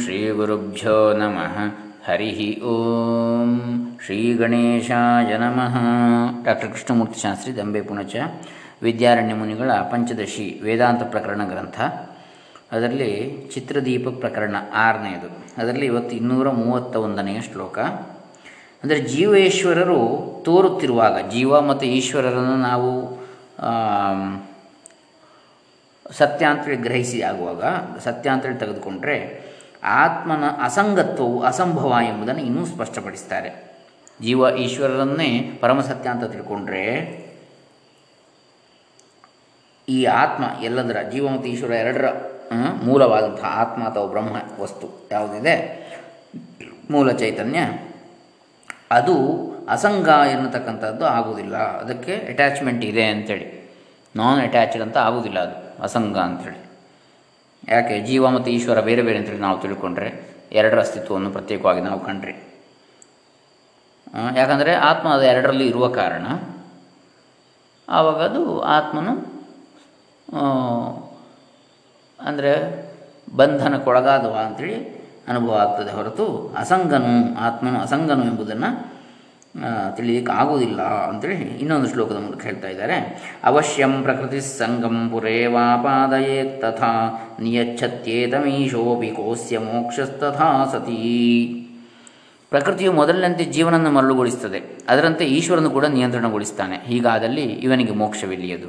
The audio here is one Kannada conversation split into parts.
ಶ್ರೀಗುರುಭ್ಯೋ ನಮಃ ಹರಿ ಓಂ ಶ್ರೀ ಗಣೇಶಾಯ ನಮಃ ಡಾಕ್ಟರ್ ಕೃಷ್ಣಮೂರ್ತಿ ಶಾಸ್ತ್ರಿ ದಂಬೆ ಪುಣಚ ವಿದ್ಯಾರಣ್ಯ ಮುನಿಗಳ ಪಂಚದಶಿ ವೇದಾಂತ ಪ್ರಕರಣ ಗ್ರಂಥ. ಅದರಲ್ಲಿ ಚಿತ್ರದೀಪ ಪ್ರಕರಣ ಆರನೆಯದು. ಅದರಲ್ಲಿ ಇವತ್ತು ಇನ್ನೂರ ಮೂವತ್ತ ಒಂದನೆಯ ಶ್ಲೋಕ. ಅಂದರೆ ಜೀವೇಶ್ವರರು ತೋರುತ್ತಿರುವಾಗ, ಜೀವ ಮತ್ತು ಈಶ್ವರರನ್ನು ನಾವು ಸತ್ಯ ಅಂತೇಳಿ ಗ್ರಹಿಸಿ ಆಗುವಾಗ ಸತ್ಯ ಅಂತೇಳಿ ತೆಗೆದುಕೊಂಡ್ರೆ ಆತ್ಮನ ಅಸಂಗತ್ವವು ಅಸಂಭವ ಎಂಬುದನ್ನು ಇನ್ನೂ ಸ್ಪಷ್ಟಪಡಿಸ್ತಾರೆ. ಜೀವ ಈಶ್ವರರನ್ನೇ ಪರಮಸತ್ಯ ಅಂತ ತಿಳ್ಕೊಂಡ್ರೆ, ಈ ಆತ್ಮ ಎಲ್ಲದರ, ಜೀವ ಮತ್ತು ಈಶ್ವರ ಎರಡರ ಮೂಲವಾದಂಥ ಆತ್ಮ ಅಥವಾ ಬ್ರಹ್ಮ ವಸ್ತು ಯಾವುದಿದೆ? ಮೂಲ ಚೈತನ್ಯ. ಅದು ಅಸಂಗ ಎನ್ನತಕ್ಕಂಥದ್ದು ಆಗುವುದಿಲ್ಲ. ಅದಕ್ಕೆ ಅಟ್ಯಾಚ್ಮೆಂಟ್ ಇದೆ ಅಂಥೇಳಿ ನಾನ್ ಅಟ್ಯಾಚ್ಡ್ ಅಂತ ಆಗುವುದಿಲ್ಲ ಅದು. ಅಸಂಗ ಅಂಥೇಳಿ ಯಾಕೆ ಜೀವ ಮತ್ತು ಈಶ್ವರ ಬೇರೆ ಬೇರೆ ಅಂತೇಳಿ ನಾವು ತಿಳ್ಕೊಂಡ್ರೆ ಎರಡರ ಅಸ್ತಿತ್ವವನ್ನು ಪ್ರತ್ಯೇಕವಾಗಿ ನಾವು ಕಂಡ್ರಿ. ಯಾಕಂದರೆ ಆತ್ಮ ಅದು ಎರಡರಲ್ಲಿ ಇರುವ ಕಾರಣ. ಆವಾಗ ಅದು ಆತ್ಮನು ಅಂದರೆ ಬಂಧನಕ್ಕೊಳಗಾದವ ಅಂಥೇಳಿ ಅನುಭವ ಆಗ್ತದೆ ಹೊರತು. ಅಸಂಗನು, ಆತ್ಮನು ಅಸಂಗನು ಎಂಬುದನ್ನು ತಿಳಿಯಲಿಕ್ಕೆ ಆಗುವುದಿಲ್ಲ ಅಂತೇಳಿ ಇನ್ನೊಂದು ಶ್ಲೋಕದ ಮೂಲಕ ಹೇಳ್ತಾ ಇದ್ದಾರೆ. ಅವಶ್ಯಂ ಪ್ರಕೃತಿ ಸಂಗಂ ಪುರೇವಾಪಾದಯೇ ತಥಾ ನಿಯಚ್ಛತ್ಯೇತಮೀಶೋಪಿ ಕೋಸ್ಯ ಮೋಕ್ಷಸ್ತಥಾ ಸತೀ. ಪ್ರಕೃತಿಯು ಮೊದಲಿನಂತೆ ಜೀವನವನ್ನು ಮರಳುಗೊಳಿಸುತ್ತದೆ. ಅದರಂತೆ ಈಶ್ವರನು ಕೂಡ ನಿಯಂತ್ರಣಗೊಳಿಸ್ತಾನೆ ಹೀಗಾದಲ್ಲಿ ಇವನಿಗೆ ಮೋಕ್ಷವಿಲ್ಲಿಯದು.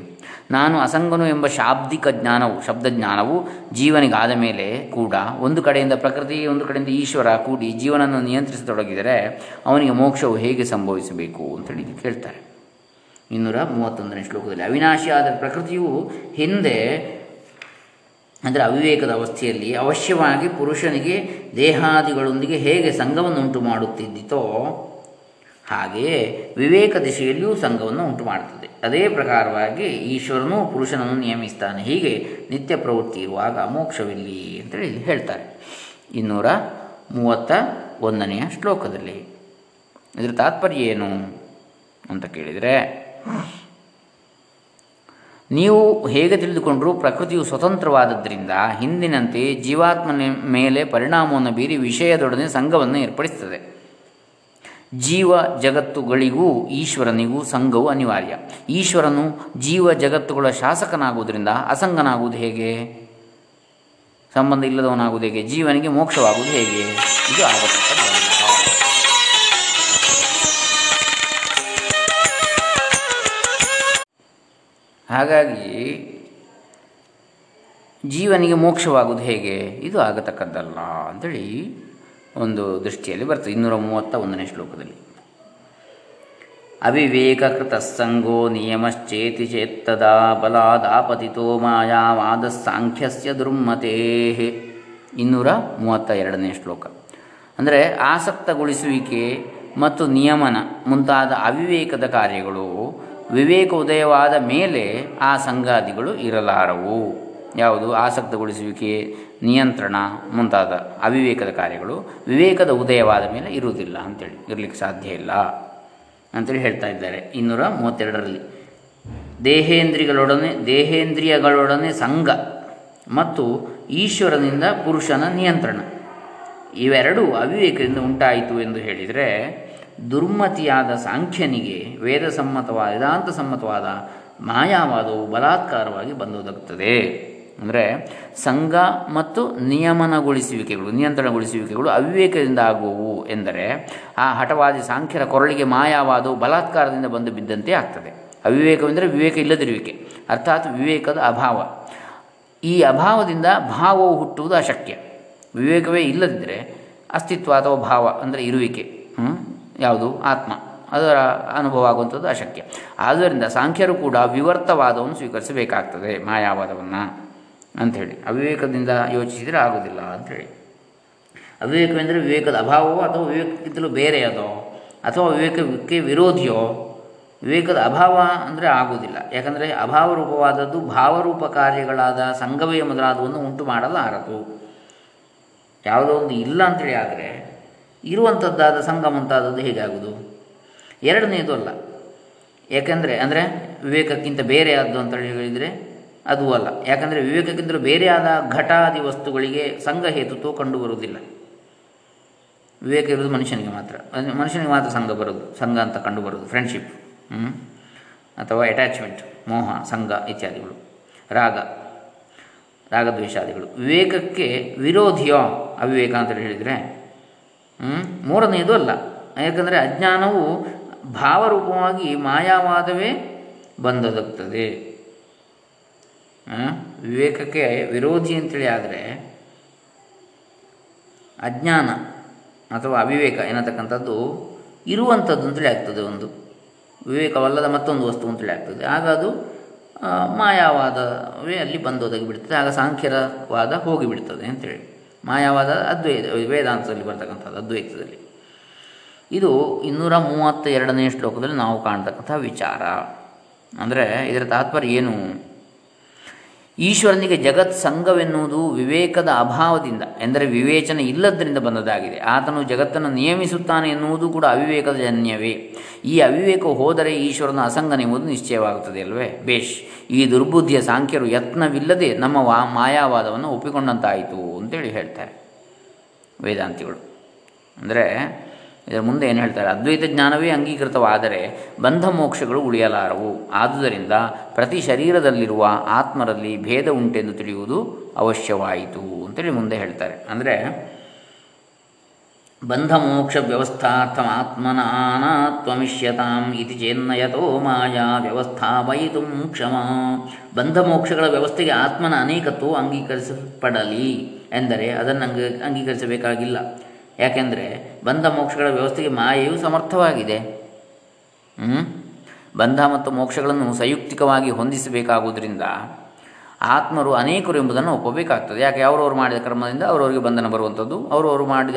ನಾನು ಅಸಂಗನು ಎಂಬ ಶಾಬ್ದಿಕ ಜ್ಞಾನವು ಶಬ್ದಜ್ಞಾನವು ಜೀವನಿಗಾದ ಮೇಲೆ ಕೂಡ ಒಂದು ಕಡೆಯಿಂದ ಪ್ರಕೃತಿ, ಒಂದು ಕಡೆಯಿಂದ ಈಶ್ವರ ಕೂಡಿ ಜೀವನವನ್ನು ನಿಯಂತ್ರಿಸತೊಡಗಿದರೆ ಅವನಿಗೆ ಮೋಕ್ಷವು ಹೇಗೆ ಸಂಭವಿಸಬೇಕು ಅಂತೇಳಿ ಕೇಳ್ತಾರೆ. ಇನ್ನೂರ ಮೂವತ್ತೊಂದನೇ ಶ್ಲೋಕದಲ್ಲಿ, ಅವಿನಾಶಿಯಾದ ಪ್ರಕೃತಿಯು ಹಿಂದೆ ಅಂದರೆ ಅವಿವೇಕದ ಅವಸ್ಥೆಯಲ್ಲಿ ಅವಶ್ಯವಾಗಿ ಪುರುಷನಿಗೆ ದೇಹಾದಿಗಳೊಂದಿಗೆ ಹೇಗೆ ಸಂಘವನ್ನು ಉಂಟು ಮಾಡುತ್ತಿದ್ದಿತೋ ಹಾಗೆಯೇ ವಿವೇಕ ದಿಶೆಯಲ್ಲಿಯೂ ಸಂಘವನ್ನು ಉಂಟು ಮಾಡುತ್ತದೆ. ಅದೇ ಪ್ರಕಾರವಾಗಿ ಈಶ್ವರನು ಪುರುಷನನ್ನು ನಿಯಮಿಸ್ತಾನೆ. ಹೀಗೆ ನಿತ್ಯ ಪ್ರವೃತ್ತಿ ಇರುವಾಗ ಮೋಕ್ಷವಿಲ್ಲಿ ಅಂತೇಳಿ ಹೇಳ್ತಾರೆ. ಇನ್ನೂರ ಮೂವತ್ತ ಒಂದನೆಯ ಶ್ಲೋಕದಲ್ಲಿ. ಇದರ ತಾತ್ಪರ್ಯ ಏನು ಅಂತ ಕೇಳಿದರೆ ನೀವು ಹೇಗೆ ತಿಳಿದುಕೊಂಡರೂ ಪ್ರಕೃತಿಯು ಸ್ವತಂತ್ರವಾದದ್ದರಿಂದ ಹಿಂದಿನಂತೆ ಜೀವಾತ್ಮನ ಮೇಲೆ ಪರಿಣಾಮವನ್ನು ಬೀರಿ ವಿಷಯದೊಡನೆ ಸಂಘವನ್ನು ಏರ್ಪಡಿಸುತ್ತದೆ ಜೀವ ಜಗತ್ತುಗಳಿಗೂ ಈಶ್ವರನಿಗೂ ಸಂಘವು ಅನಿವಾರ್ಯ. ಈಶ್ವರನು ಜೀವ ಜಗತ್ತುಗಳ ಶಾಸಕನಾಗುವುದರಿಂದ ಅಸಂಗನಾಗುವುದು ಹೇಗೆ? ಸಂಬಂಧ ಇಲ್ಲದವನಾಗುವುದು ಹೇಗೆ? ಜೀವನಿಗೆ ಮೋಕ್ಷವಾಗುವುದು ಹೇಗೆ? ಇದು ಆಗತಕ್ಕದ್ದು ಹಾಗಾಗಿ ಜೀವನಿಗೆ ಮೋಕ್ಷವಾಗುವುದು ಹೇಗೆ? ಇದು ಆಗತಕ್ಕದ್ದಲ್ಲ ಅಂಥೇಳಿ ಒಂದು ದೃಷ್ಟಿಯಲ್ಲಿ ಬರ್ತದೆ. ಇನ್ನೂರ ಮೂವತ್ತ ಒಂದನೇ ಶ್ಲೋಕದಲ್ಲಿ. ಅವಿವೇಕಕೃತ ಸಂಗೋ ನಿಯಮಶ್ಚೇತಿ ಚೇತ್ತದ ಬಲಾದಾಪತಿತೋ ಮಾಯಾವಾದ ಸಾಂಖ್ಯಸ್ಯ ದುರ್ಮತೇ. ಇನ್ನೂರ ಮೂವತ್ತ ಎರಡನೇ ಶ್ಲೋಕ. ಅಂದರೆ ಆಸಕ್ತಗೊಳಿಸುವಿಕೆ ಮತ್ತು ನಿಯಮನ ಮುಂತಾದ ಅವಿವೇಕದ ಕಾರ್ಯಗಳು ವಿವೇಕ ಉದಯವಾದ ಮೇಲೆ ಆ ಸಂಗಾದಿಗಳು ಇರಲಾರವು. ಯಾವುದು? ಆಸಕ್ತಗೊಳಿಸುವಿಕೆ, ನಿಯಂತ್ರಣ ಮುಂತಾದ ಅವಿವೇಕದ ಕಾರ್ಯಗಳು ವಿವೇಕದ ಉದಯವಾದ ಮೇಲೆ ಇರುವುದಿಲ್ಲ ಅಂತೇಳಿ. ಇರಲಿಕ್ಕೆ ಸಾಧ್ಯ ಇಲ್ಲ ಅಂತೇಳಿ ಹೇಳ್ತಾ ಇದ್ದಾರೆ. ಇನ್ನೂರ ಮೂವತ್ತೆರಡರಲ್ಲಿ. ದೇಹೇಂದ್ರಿಯಗಳೊಡನೆ ದೇಹೇಂದ್ರಿಯಗಳೊಡನೆ ಸಂಘ ಮತ್ತು ಈಶ್ವರನಿಂದ ಪುರುಷನ ನಿಯಂತ್ರಣ. ಇವೆರಡೂ ಅವಿವೇಕದಿಂದ ಉಂಟಾಯಿತು ಎಂದು ಹೇಳಿದರೆ ದುರ್ಮತಿಯಾದ ಸಾಂಖ್ಯನಿಗೆ ವೇದಸಮ್ಮತವಾದ ವೇದಾಂತ ಸಮ್ಮತವಾದ ಮಾಯಾವಾದವು ಬಲಾತ್ಕಾರವಾಗಿ ಬಂದೊದಗುತ್ತದೆ. ಅಂದರೆ ಸಂಘ ಮತ್ತು ನಿಯಮನಗೊಳಿಸುವಿಕೆಗಳು, ನಿಯಂತ್ರಣಗೊಳಿಸುವಿಕೆಗಳು ಅವಿವೇಕದಿಂದ ಆಗುವು ಎಂದರೆ ಆ ಹಠವಾದಿ ಸಾಂಖ್ಯರ ಕೊರಳಿಗೆ ಮಾಯಾವಾದವು ಬಲಾತ್ಕಾರದಿಂದ ಬಂದು ಬಿದ್ದಂತೆ ಆಗ್ತದೆ. ಅವಿವೇಕವೆಂದರೆ ವಿವೇಕ ಇಲ್ಲದಿರುವಿಕೆ, ಅರ್ಥಾತ್ ವಿವೇಕದ ಅಭಾವ. ಈ ಅಭಾವದಿಂದ ಭಾವವು ಹುಟ್ಟುವುದು ಅಶಕ್ಯ. ವಿವೇಕವೇ ಇಲ್ಲದಿದ್ದರೆ ಅಸ್ತಿತ್ವ ಅಥವಾ ಭಾವ ಅಂದರೆ ಇರುವಿಕೆ. ಯಾವುದು? ಆತ್ಮ. ಅದರ ಅನುಭವ ಆಗುವಂಥದ್ದು ಅಶಕ್ಯ. ಆದ್ದರಿಂದ ಸಾಂಖ್ಯರು ಕೂಡ ವಿವರ್ತವಾದವನ್ನು ಸ್ವೀಕರಿಸಬೇಕಾಗ್ತದೆ ಮಾಯಾವಾದವನ್ನು ಅಂಥೇಳಿ. ಅವಿವೇಕದಿಂದ ಯೋಚಿಸಿದರೆ ಆಗೋದಿಲ್ಲ ಅಂಥೇಳಿ. ಅವಿವೇಕವೆಂದರೆ ವಿವೇಕದ ಅಭಾವವೋ ಅಥವಾ ವಿವೇಕಕ್ಕಿಂತಲೂ ಬೇರೆಯದೋ ಅಥವಾ ವಿವೇಕಕ್ಕೆ ವಿರೋಧಿಯೋ ವಿವೇಕದ ಅಭಾವ ಅಂದರೆ ಆಗುವುದಿಲ್ಲ. ಯಾಕಂದರೆ ಅಭಾವ ರೂಪವಾದದ್ದು ಭಾವರೂಪ ಕಾರ್ಯಗಳಾದ ಸಂಗವೇ ಮೊದಲಾದವನ್ನು ಉಂಟು ಮಾಡಲಾರದು ಯಾವುದೋ ಒಂದು ಇಲ್ಲ ಅಂತೇಳಿ ಆದರೆ ಇರುವಂಥದ್ದಾದ ಸಂಘ ಮುಂತಾದದ್ದು ಹೇಗಾಗುವುದು ಎರಡನೇದು ಅಲ್ಲ. ಯಾಕೆಂದರೆ, ಅಂದರೆ ವಿವೇಕಕ್ಕಿಂತ ಬೇರೆ ಆದ್ದು ಅಂತೇಳಿ ಹೇಳಿದರೆ ಅದು ಅಲ್ಲ. ಯಾಕಂದರೆ ವಿವೇಕಕ್ಕಿಂತಲೂ ಬೇರೆಯಾದ ಘಟಾದಿ ವಸ್ತುಗಳಿಗೆ ಸಂಘ ಹೇತುತ್ವ ಕಂಡು ಬರುವುದಿಲ್ಲ ವಿವೇಕ ಇರುವುದು ಮನುಷ್ಯನಿಗೆ ಮಾತ್ರ. ಮನುಷ್ಯನಿಗೆ ಮಾತ್ರ ಸಂಘ ಬರೋದು ಸಂಘ ಅಂತ ಕಂಡು ಬರೋದು ಫ್ರೆಂಡ್ಶಿಪ್ ಅಥವಾ ಅಟ್ಯಾಚ್ಮೆಂಟ್ ಮೋಹ, ಸಂಘ ಇತ್ಯಾದಿಗಳು. ರಾಗ, ರಾಗದ್ವೇಷಾದಿಗಳು. ವಿವೇಕಕ್ಕೆ ವಿರೋಧಿಯೋ ಅವಿವೇಕ ಅಂತ ಹೇಳಿದರೆ ಮೂರನೆಯದು ಅಲ್ಲ. ಯಾಕಂದರೆ ಅಜ್ಞಾನವು ಭಾವರೂಪವಾಗಿ ಮಾಯಾವಾದವೇ ಬಂದೊದಗ್ತದೆ. ವಿವೇಕಕ್ಕೆ ವಿರೋಧಿ ಅಂತೇಳಿ ಆದರೆ ಅಜ್ಞಾನ ಅಥವಾ ಅವಿವೇಕ ಏನತಕ್ಕಂಥದ್ದು ಇರುವಂಥದ್ದು ಅಂತೇಳಿ ಆಗ್ತದೆ ಒಂದು. ವಿವೇಕವಲ್ಲದ ಮತ್ತೊಂದು ವಸ್ತು ಅಂತೇಳಿ ಆಗ್ತದೆ. ಆಗ ಅದು ಮಾಯಾವಾದವೇ ಅಲ್ಲಿ ಬಂದೊದಗಿ ಬಿಡ್ತದೆ ಆಗ ಸಾಂಖ್ಯರವಾದ ಹೋಗಿಬಿಡ್ತದೆ ಅಂತೇಳಿ. ಮಾಯಾವಾದ ಅದ್ವೈತ, ವೇದಾಂತದಲ್ಲಿ ಬರ್ತಕ್ಕಂಥದ್ದು ಅದ್ವೈತದಲ್ಲಿ. ಇದು ಇನ್ನೂರ ಮೂವತ್ತ ಎರಡನೇ ಶ್ಲೋಕದಲ್ಲಿ ನಾವು ಕಾಣ್ತಕ್ಕಂಥ ವಿಚಾರ. ಅಂದರೆ ಇದರ ತಾತ್ಪರ್ಯ ಏನು? ಈಶ್ವರನಿಗೆ ಜಗತ್ ಸಂಘವೆನ್ನುವುದು ವಿವೇಕದ ಅಭಾವದಿಂದ, ಎಂದರೆ ವಿವೇಚನೆ ಇಲ್ಲದರಿಂದ ಬಂದದಾಗಿದೆ ಆತನು ಜಗತ್ತನ್ನು ನಿಯಮಿಸುತ್ತಾನೆ ಎನ್ನುವುದು ಕೂಡ ಅವಿವೇಕದ ಜನ್ಯವೇ. ಈ ಅವಿವೇಕ ಹೋದರೆ ಈಶ್ವರನ ಅಸಂಗನೆಂಬುದು ನಿಶ್ಚಯವಾಗುತ್ತದೆ ಅಲ್ವೇ? ಬೇಷ್. ಈ ದುರ್ಬುದ್ಧಿಯ ಸಾಂಖ್ಯರು ಯತ್ನವಿಲ್ಲದೆ ನಮ್ಮ ವಾ, ಮಾಯಾವಾದವನ್ನು ಒಪ್ಪಿಕೊಂಡಂತಾಯಿತು. ಅಂತೇಳಿ ಹೇಳ್ತಾರೆ ವೇದಾಂತಿಗಳು. ಅಂದರೆ ಇದರ ಮುಂದೆ ಏನು ಹೇಳ್ತಾರೆ? ಅದ್ವೈತ ಜ್ಞಾನವೇ ಅಂಗೀಕೃತವಾದರೆ ಬಂಧ ಮೋಕ್ಷಗಳು ಉಳಿಯಲಾರವು. ಆದುದರಿಂದ ಪ್ರತಿ ಶರೀರದಲ್ಲಿರುವ ಆತ್ಮರಲ್ಲಿ ಭೇದ ಉಂಟೆಂದು ತಿಳಿಯುವುದು ಅವಶ್ಯವಾಯಿತು ಅಂತೇಳಿ ಮುಂದೆ ಹೇಳ್ತಾರೆ. ಅಂದರೆ ಬಂಧ ಮೋಕ್ಷ ವ್ಯವಸ್ಥಾರ್ಥಮಾತ್ಮನಾನಾತ್ವಮಿಷ್ಯತಾಂ ಇತಿ ಚೇನ್ನಯತೋ ಮಾಯಾ ವ್ಯವಸ್ಥಾಪಯಿತು ಕ್ಷಮ. ಬಂಧ ಮೋಕ್ಷಗಳ ವ್ಯವಸ್ಥೆಗೆ ಆತ್ಮನ ಅನೇಕತ್ವ ಅಂಗೀಕರಿಸಲ್ಪಡಲಿ. ಎಂದರೆ ಅದನ್ನು ಅಂಗ, ಅಂಗೀಕರಿಸಬೇಕಾಗಿಲ್ಲ. ಯಾಕೆಂದರೆ ಬಂಧ ಮೋಕ್ಷಗಳ ವ್ಯವಸ್ಥೆಗೆ ಮಾಯೆಯು ಸಮರ್ಥವಾಗಿದೆ. ಬಂಧ ಮತ್ತು ಮೋಕ್ಷಗಳನ್ನು ಸಂಯುಕ್ತಿಕವಾಗಿ ಹೊಂದಿಸಬೇಕಾಗುವುದರಿಂದ ಆತ್ಮರು ಅನೇಕರು ಎಂಬುದನ್ನು ಒಪ್ಪಬೇಕಾಗ್ತದೆ. ಯಾಕೆ? ಅವರವರು ಮಾಡಿದ ಕರ್ಮದಿಂದ ಅವರವರಿಗೆ ಬಂಧನ ಬರುವಂಥದ್ದು, ಅವರವರು ಮಾಡಿದ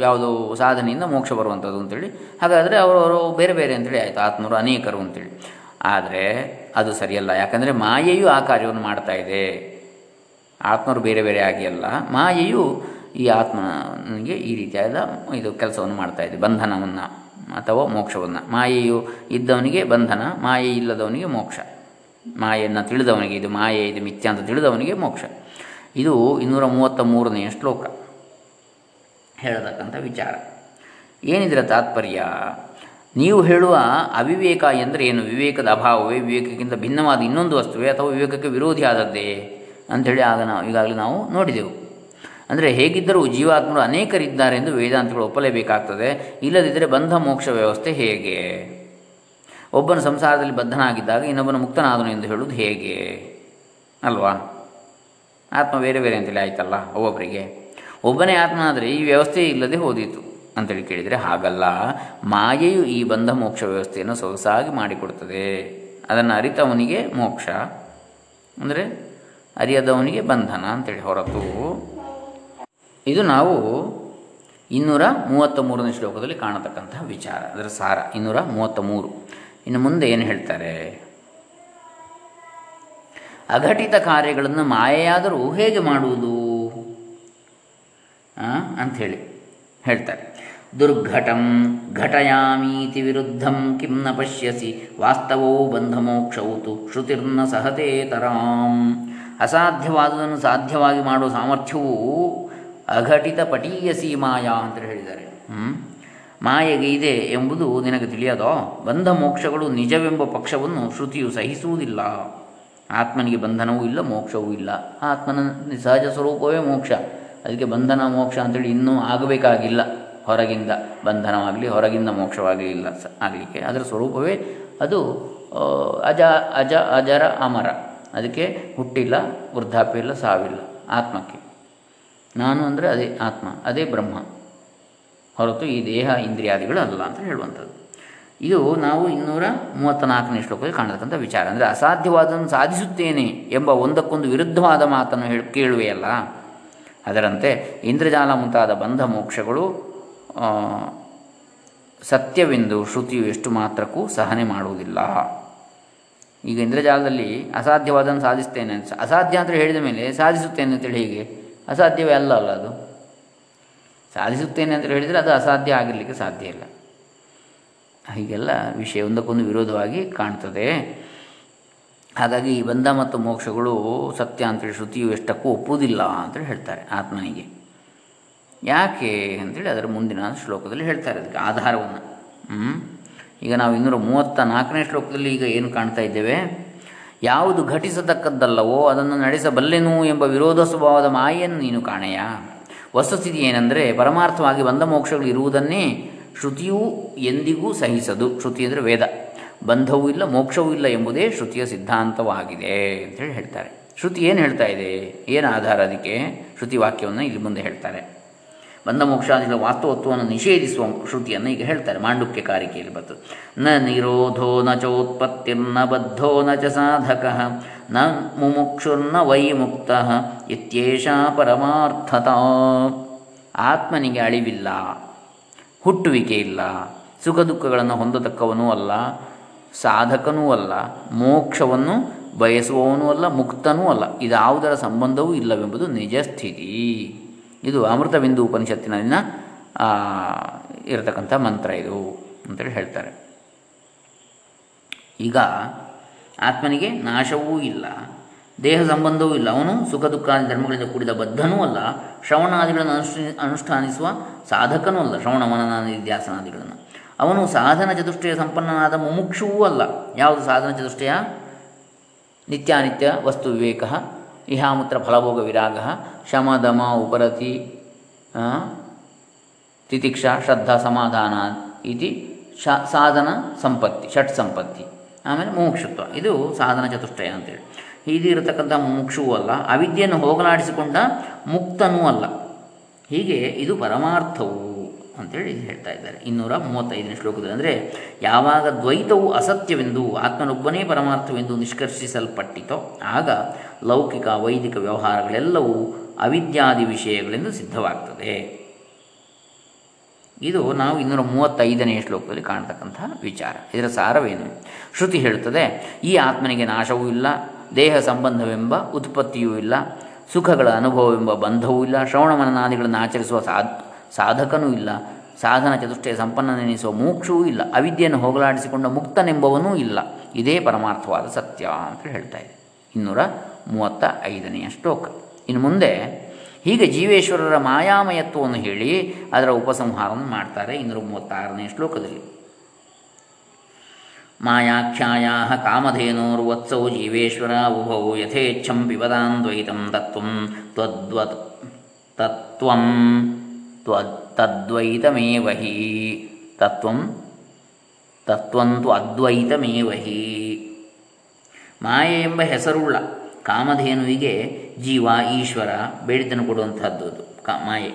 ಯಾವುದು ಸಾಧನೆಯಿಂದ ಮೋಕ್ಷ ಬರುವಂಥದ್ದು ಅಂತೇಳಿ. ಹಾಗಾದರೆ ಅವರವರು ಬೇರೆ ಬೇರೆ ಅಂತೇಳಿ ಆಯಿತು. ಆತ್ಮರು ಅನೇಕರು ಅಂತೇಳಿ. ಆದರೆ ಅದು ಸರಿಯಲ್ಲ. ಯಾಕಂದರೆ ಮಾಯೆಯು ಆ ಕಾರ್ಯವನ್ನು ಮಾಡ್ತಾ ಇದೆ. ಆತ್ಮರು ಬೇರೆ ಬೇರೆ ಆಗಿ ಅಲ್ಲ, ಮಾಯೆಯು ಈ ಆತ್ಮನಿಗೆ ಈ ರೀತಿಯಾದ ಇದು ಕೆಲಸವನ್ನು ಮಾಡ್ತಾ ಇದೆ, ಬಂಧನವನ್ನು ಅಥವಾ ಮೋಕ್ಷವನ್ನು. ಮಾಯೆಯು ಇದ್ದವನಿಗೆ ಬಂಧನ, ಮಾಯೆ ಇಲ್ಲದವನಿಗೆ ಮೋಕ್ಷ. ಮಾಯೆಯನ್ನು ತಿಳಿದವನಿಗೆ, ಇದು ಮಾಯೆ, ಇದು ಮಿಥ್ಯ ಅಂತ ತಿಳಿದವನಿಗೆ ಮೋಕ್ಷ. ಇದು ಇನ್ನೂರ ಮೂವತ್ತ ಮೂರನೆಯ ಶ್ಲೋಕ ಹೇಳತಕ್ಕಂಥ ವಿಚಾರ. ಏನಿದರ ತಾತ್ಪರ್ಯ? ನೀವು ಹೇಳುವ ಅವಿವೇಕ ಎಂದರೆ ಏನು? ವಿವೇಕದ ಅಭಾವವೇ? ವಿವೇಕಕ್ಕಿಂತ ಭಿನ್ನವಾದ ಇನ್ನೊಂದು ವಸ್ತುವೇ ಅಥವಾ ವಿವೇಕಕ್ಕೆ ವಿರೋಧಿ ಆದದ್ದೇ ಅಂಥೇಳಿ ಆಗ ನಾವು ಈಗಾಗಲೇ ನಾವು ನೋಡಿದೆವು. ಅಂದರೆ ಹೇಗಿದ್ದರೂ ಜೀವಾತ್ಮರು ಅನೇಕರಿದ್ದಾರೆ ಎಂದು ವೇದಾಂತಗಳು ಒಪ್ಪಲೇಬೇಕಾಗ್ತದೆ. ಇಲ್ಲದಿದ್ದರೆ ಬಂಧ ಮೋಕ್ಷ ವ್ಯವಸ್ಥೆ ಹೇಗೆ? ಒಬ್ಬನ ಸಂಸಾರದಲ್ಲಿ ಬದ್ಧನಾಗಿದ್ದಾಗ ಇನ್ನೊಬ್ಬನು ಮುಕ್ತನಾದನು ಎಂದು ಹೇಳುವುದು ಹೇಗೆ? ಅಲ್ವಾ? ಆತ್ಮ ಬೇರೆ ಬೇರೆ ಅಂತೇಳಿ ಆಯ್ತಲ್ಲ ಒಬ್ಬೊಬ್ಬರಿಗೆ. ಒಬ್ಬನೇ ಆತ್ಮ ಆದರೆ ಈ ವ್ಯವಸ್ಥೆ ಇಲ್ಲದೆ ಹೋದೀತು ಅಂತೇಳಿ ಕೇಳಿದರೆ ಹಾಗಲ್ಲ. ಮಾಯೆಯು ಈ ಬಂಧ ಮೋಕ್ಷ ವ್ಯವಸ್ಥೆಯನ್ನು ಸೊಗಸಾಗಿ ಮಾಡಿಕೊಡ್ತದೆ ಅದನ್ನು ಅರಿತವನಿಗೆ ಮೋಕ್ಷ. ಅಂದರೆ ಅರಿಯದವನಿಗೆ ಬಂಧನ ಅಂತೇಳಿ ಹೊರತು ಇದು ನಾವು ಇನ್ನೂರ ಮೂವತ್ತ ಮೂರನೇ ಶ್ಲೋಕದಲ್ಲಿ ಕಾಣತಕ್ಕಂತಹ ವಿಚಾರ, ಅದರ ಸಾರ. ಇನ್ನೂರ ಮೂವತ್ತ ಮೂರು ಇನ್ನು ಮುಂದೆ ಏನು ಹೇಳ್ತಾರೆ? ಅಘಟಿತ ಕಾರ್ಯಗಳನ್ನು ಮಾಯೆಯಾದರೂ ಹೇಗೆ ಮಾಡುವುದು? ಅಂಥೇಳಿ ಹೇಳ್ತಾರೆ. ದುರ್ಘಟಂ ಘಟಯಾಮೀತಿ ವಿರುದ್ಧಂ ಕಿಂ ನ ಪಶ್ಯಸಿ, ವಾಸ್ತವೋ ಬಂಧಮೋಕ್ಷೌತು ಶ್ರುತಿರ್ನ ಸಹತೆ ತರಾಂ ಅಸಾಧ್ಯವಾದುದನ್ನು ಸಾಧ್ಯವಾಗಿ ಮಾಡುವ ಸಾಮರ್ಥ್ಯವೂ ಅಘಟಿತ ಪಟೀಯ ಸೀಮಾಯ ಅಂತ ಹೇಳಿದ್ದಾರೆ. ಮಾಯೆಗೆ ಇದೆ ಎಂಬುದು ನಿನಗೆ ತಿಳಿಯದೋ? ಬಂಧ ಮೋಕ್ಷಗಳು ನಿಜವೆಂಬ ಪಕ್ಷವನ್ನು ಶ್ರುತಿಯು ಸಹಿಸುವುದಿಲ್ಲ. ಆತ್ಮನಿಗೆ ಬಂಧನವೂ ಇಲ್ಲ, ಮೋಕ್ಷವೂ ಇಲ್ಲ. ಆತ್ಮನ ಸಹಜ ಸ್ವರೂಪವೇ ಮೋಕ್ಷ. ಅದಕ್ಕೆ ಬಂಧನ, ಮೋಕ್ಷ ಅಂತೇಳಿ ಇನ್ನೂ ಆಗಬೇಕಾಗಿಲ್ಲ. ಹೊರಗಿಂದ ಬಂಧನವಾಗಲಿ, ಹೊರಗಿಂದ ಮೋಕ್ಷವಾಗಲಿ ಇಲ್ಲ ಆಗಲಿಕ್ಕೆ. ಅದರ ಸ್ವರೂಪವೇ ಅದು ಅಜ ಅಜ, ಅಜರ, ಅಮರ. ಅದಕ್ಕೆ ಹುಟ್ಟಿಲ್ಲ, ವೃದ್ಧಾಪ್ಯ ಇಲ್ಲ, ಸಾವಿಲ್ಲ. ಆತ್ಮಕ್ಕೆ. ನಾನು ಅಂದರೆ ಅದೇ ಆತ್ಮ, ಅದೇ ಬ್ರಹ್ಮ. ಹೊರತು ಈ ದೇಹ ಇಂದ್ರಿಯಾದಿಗಳು ಅಲ್ಲ ಅಂತ ಹೇಳುವಂಥದ್ದು. ಇದು ನಾವು ಇನ್ನೂರ ಮೂವತ್ತ ನಾಲ್ಕನೇ ಶ್ಲೋಕದಲ್ಲಿ ಕಾಣತಕ್ಕಂಥ ವಿಚಾರ. ಅಂದರೆ ಅಸಾಧ್ಯವಾದನ್ನು ಸಾಧಿಸುತ್ತೇನೆ ಎಂಬ ಒಂದಕ್ಕೊಂದು ವಿರುದ್ಧವಾದ ಮಾತನ್ನು ಹೇಳಿ ಕೇಳುವೆಯಲ್ಲ ಅದರಂತೆ ಇಂದ್ರಜಾಲ ಮುಂತಾದ ಬಂಧ ಮೋಕ್ಷಗಳು ಸತ್ಯವೆಂದು ಶ್ರುತಿಯು ಎಷ್ಟು ಮಾತ್ರಕ್ಕೂ ಸಹನೆ ಮಾಡುವುದಿಲ್ಲ. ಈಗ ಇಂದ್ರಜಾಲದಲ್ಲಿ ಅಸಾಧ್ಯವಾದನ್ನು ಸಾಧಿಸ್ತೇನೆ ಅಂತ. ಅಸಾಧ್ಯ ಅಂತ ಹೇಳಿದ ಮೇಲೆ ಸಾಧಿಸುತ್ತೇನೆ ಅಂತೇಳಿ ಹೀಗೆ? ಅಸಾಧ್ಯವೇ ಅಲ್ಲ ಅಲ್ಲ ಅದು. ಸಾಧಿಸುತ್ತೇನೆ ಅಂತ ಹೇಳಿದರೆ ಅದು ಅಸಾಧ್ಯ ಆಗಿರಲಿಕ್ಕೆ ಸಾಧ್ಯ ಇಲ್ಲ. ಹೀಗೆಲ್ಲ ವಿಷಯ ಒಂದಕ್ಕೊಂದು ವಿರೋಧವಾಗಿ ಕಾಣ್ತದೆ. ಹಾಗಾಗಿ ಈ ಬಂಧ ಮತ್ತು ಮೋಕ್ಷಗಳು ಸತ್ಯ ಅಂತೇಳಿ ಶ್ರುತಿಯು ಎಷ್ಟಕ್ಕೂ ಒಪ್ಪುವುದಿಲ್ಲ ಅಂತೇಳಿ ಹೇಳ್ತಾರೆ ಆತ್ಮನಿಗೆ. ಯಾಕೆ ಅಂತೇಳಿ ಅದರ ಮುಂದಿನ ಶ್ಲೋಕದಲ್ಲಿ ಹೇಳ್ತಾರೆ ಅದಕ್ಕೆ ಆಧಾರವನ್ನು. ಈಗ ನಾವು ಇನ್ನೂರ ಮೂವತ್ತ ನಾಲ್ಕನೇ ಶ್ಲೋಕದಲ್ಲಿ ಈಗ ಏನು ಕಾಣ್ತಾ ಇದ್ದೇವೆ? ಯಾವುದು ಘಟಿಸತಕ್ಕದ್ದಲ್ಲವೋ ಅದನ್ನು ನಡೆಸಬಲ್ಲೆನು ಎಂಬ ವಿರೋಧ ಸ್ವಭಾವದ ಮಾಯೆಯನ್ನು ನೀನು ಕಾಣೆಯ? ವಸ್ತುಸ್ಥಿತಿ ಏನೆಂದರೆ ಪರಮಾರ್ಥವಾಗಿ ಬಂಧ ಮೋಕ್ಷಗಳು ಇರುವುದನ್ನೇ ಶ್ರುತಿಯೂ ಎಂದಿಗೂ ಸಹಿಸದು. ಶ್ರುತಿ ಅಂದರೆ ವೇದ. ಬಂಧವೂ ಇಲ್ಲ, ಮೋಕ್ಷವೂ ಇಲ್ಲ ಎಂಬುದೇ ಶ್ರುತಿಯ ಸಿದ್ಧಾಂತವಾಗಿದೆ ಅಂತೇಳಿ ಹೇಳ್ತಾರೆ. ಶ್ರುತಿ ಏನು ಹೇಳ್ತಾ ಇದೆ? ಏನು ಆಧಾರ ಅದಕ್ಕೆ? ಶ್ರುತಿ ವಾಕ್ಯವನ್ನು ಇಲ್ಲಿ ಮುಂದೆ ಹೇಳ್ತಾರೆ. ಬಂಧ ಮೋಕ್ಷಾದಿಗಳ ವಾಸ್ತವತ್ವವನ್ನು ನಿಷೇಧಿಸುವ ಶ್ರುತಿಯನ್ನು ಈಗ ಹೇಳ್ತಾರೆ ಮಾಂಡುಕ್ಯ ಕಾರಿಕೆಯಲ್ಲಿ ಬರ್ತದೆ. ನ ನಿರೋಧೋ ನ ಚೋತ್ಪತ್ತಿರ್ನ ಬದ್ಧೋ ನ ಚ ಸಾಧಕ, ನ ಮುಮುಕ್ಷುರ್ನ ವೈ ಮುಕ್ತ ಇತ್ಯೇಷ ಪರಮಾರ್ಥತ. ಆತ್ಮನಿಗೆ ಅಳಿವಿಲ್ಲ, ಹುಟ್ಟುವಿಕೆ ಇಲ್ಲ, ಸುಖ ದುಃಖಗಳನ್ನು ಹೊಂದತಕ್ಕವನೂ ಅಲ್ಲ, ಸಾಧಕನೂ ಅಲ್ಲ, ಮೋಕ್ಷವನ್ನು ಬಯಸುವವನೂ ಅಲ್ಲ, ಮುಕ್ತನೂ ಅಲ್ಲ, ಇದಾವುದರ ಸಂಬಂಧವೂ ಇಲ್ಲವೆಂಬುದು ನಿಜ ಸ್ಥಿತಿ ಇದು ಅಮೃತಬಿಂದು ಉಪನಿಷತ್ತಿನಲ್ಲಿನ ಇರತಕ್ಕಂಥ ಮಂತ್ರ ಇದು ಅಂತೇಳಿ ಹೇಳ್ತಾರೆ. ಈಗ ಆತ್ಮನಿಗೆ ನಾಶವೂ ಇಲ್ಲ, ದೇಹ ಸಂಬಂಧವೂ ಇಲ್ಲ, ಅವನು ಸುಖ ದುಃಖಾದಿ ಧರ್ಮಗಳಿಂದ ಕೂಡಿದ ಬದ್ಧನೂ ಅಲ್ಲ, ಶ್ರವಣಾದಿಗಳನ್ನು ಅನುಷ್ಠ, ಅನುಷ್ಠಾನಿಸುವ ಸಾಧಕನೂ ಅಲ್ಲ, ಶ್ರವಣ, ಮನನ, ನಿಧ್ಯಾಸನಾದಿಗಳನ್ನು. ಅವನು ಸಾಧನ ಚತುಷ್ಟಯ ಸಂಪನ್ನನಾದ ಮುಮುಕ್ಷುವೂ ಅಲ್ಲ, ಯಾವುದು ಸಾಧನ ಚತುಷ್ಟಯ? ನಿತ್ಯಾನಿತ್ಯ ವಸ್ತು ವಿವೇಕ. ಇಹಾಮೂತ್ರ ಫಲಭೋಗ ವಿರಾಗ ಶಮ ದಮ ಉಪರತಿ ತಿತಿಕ್ಷ, ಶ್ರದ್ಧಾ ಸಮಾಧಾನ ಇತಿ ಶ, ಸಾಧನ ಸಂಪತ್ತಿ, ಷಟ್ ಸಂಪತ್ತಿ, ಆಮೇಲೆ ಮುಮುಕ್ಷುತ್ವ. ಇದು ಸಾಧನ ಚತುಷ್ಟಯ ಅಂತೇಳಿ. ಇದು ಇರತಕ್ಕಂಥ ಮುಮುಕ್ಷುವೂ ಅಲ್ಲ, ಅವಿದ್ಯೆಯನ್ನು ಹೋಗಲಾಡಿಸಿಕೊಂಡ ಮುಕ್ತನೂ ಅಲ್ಲ. ಹೀಗೆ ಇದು ಪರಮಾರ್ಥವು. ಅಂತೇಳಿ ಹೇಳ್ತಾ ಇದ್ದಾರೆ. ಇನ್ನೂರ ಮೂವತ್ತೈದನೇ ಶ್ಲೋಕದಲ್ಲಿ ಅಂದರೆ, ಯಾವಾಗ ದ್ವೈತವು ಅಸತ್ಯವೆಂದು, ಆತ್ಮನೊಬ್ಬನೇ ಪರಮಾರ್ಥವೆಂದು ನಿಷ್ಕರ್ಷಿಸಲ್ಪಟ್ಟಿತೋ, ಆಗ ಲೌಕಿಕ, ವೈದಿಕ ವ್ಯವಹಾರಗಳೆಲ್ಲವೂ ಅವಿದ್ಯಾದಿ ವಿಷಯಗಳೆಂದು ಸಿದ್ಧವಾಗ್ತದೆ. ಇದು ನಾವು ಇನ್ನೂರ ಮೂವತ್ತೈದನೆಯ ಶ್ಲೋಕದಲ್ಲಿ ಕಾಣ್ತಕ್ಕಂತಹ ವಿಚಾರ. ಇದರ ಸಾರವೇನು? ಶ್ರುತಿ ಹೇಳುತ್ತದೆ, ಈ ಆತ್ಮನಿಗೆ ನಾಶವೂ ಇಲ್ಲ, ದೇಹ ಸಂಬಂಧವೆಂಬ ಉತ್ಪತ್ತಿಯೂ ಇಲ್ಲ, ಸುಖಗಳ ಅನುಭವವೆಂಬ ಬಂಧವೂ ಇಲ್ಲ, ಶ್ರವಣ ಮನನಾದಿಗಳನ್ನು ಆಚರಿಸುವ ಸಾಧ್ ಸಾಧಕನೂ ಇಲ್ಲ. ಸಾಧನ ಚತುಷ್ಟಯ ಸಂಪನ್ನನೆನಿಸುವ ಮೋಕ್ಷವೂ ಇಲ್ಲ. ಅವಿದ್ಯೆಯನ್ನು ಹೋಗಲಾಡಿಸಿಕೊಂಡ ಮುಕ್ತನೆಂಬವನೂ ಇಲ್ಲ. ಇದೇ ಪರಮಾರ್ಥವಾದ ಸತ್ಯ ಅಂತ ಹೇಳ್ತಾ ಇದೆ. ಇನ್ನೂರ ಮೂವತ್ತ ಐದನೆಯ ಶ್ಲೋಕ. ಇನ್ನು ಮುಂದೆ, ಹೀಗೆ ಜೀವೇಶ್ವರರ ಮಾಯಾಮಯತ್ವವನ್ನು ಹೇಳಿ ಅದರ ಉಪಸಂಹಾರವನ್ನು ಮಾಡ್ತಾರೆ ಇನ್ನೂರ ಮೂವತ್ತಾರನೇ ಶ್ಲೋಕದಲ್ಲಿ. ಮಾಯಾಖ್ಯಾಯಾ ಕಾಮಧೇನೋರ್ವತ್ಸೌ ಜೀವೇಶ್ವರ ಉಭೌ ಯಥೇಚ್ಛಂ ಪಿಬದಾನ್ದ್ವೈತಂ ತತ್ವಂ ತ್ವದ್ವತ್ ತತ್ವಂ ತದ್ವೈತಮೇವ ಹಿ ತತ್ವಂ ತತ್ವಂತು ಅದ್ವೈತಮೇವ ಹಿ ಮಾಯೆ ಎಂಬ ಹೆಸರುಳ್ಳ ಕಾಮಧೇನುವಿಗೆ ಜೀವ, ಈಶ್ವರ ಬೇಡಿದ್ದನ್ನು ಕೊಡುವಂತಹದ್ದು ಅದು. ಕಾ, ಮಾಯೆ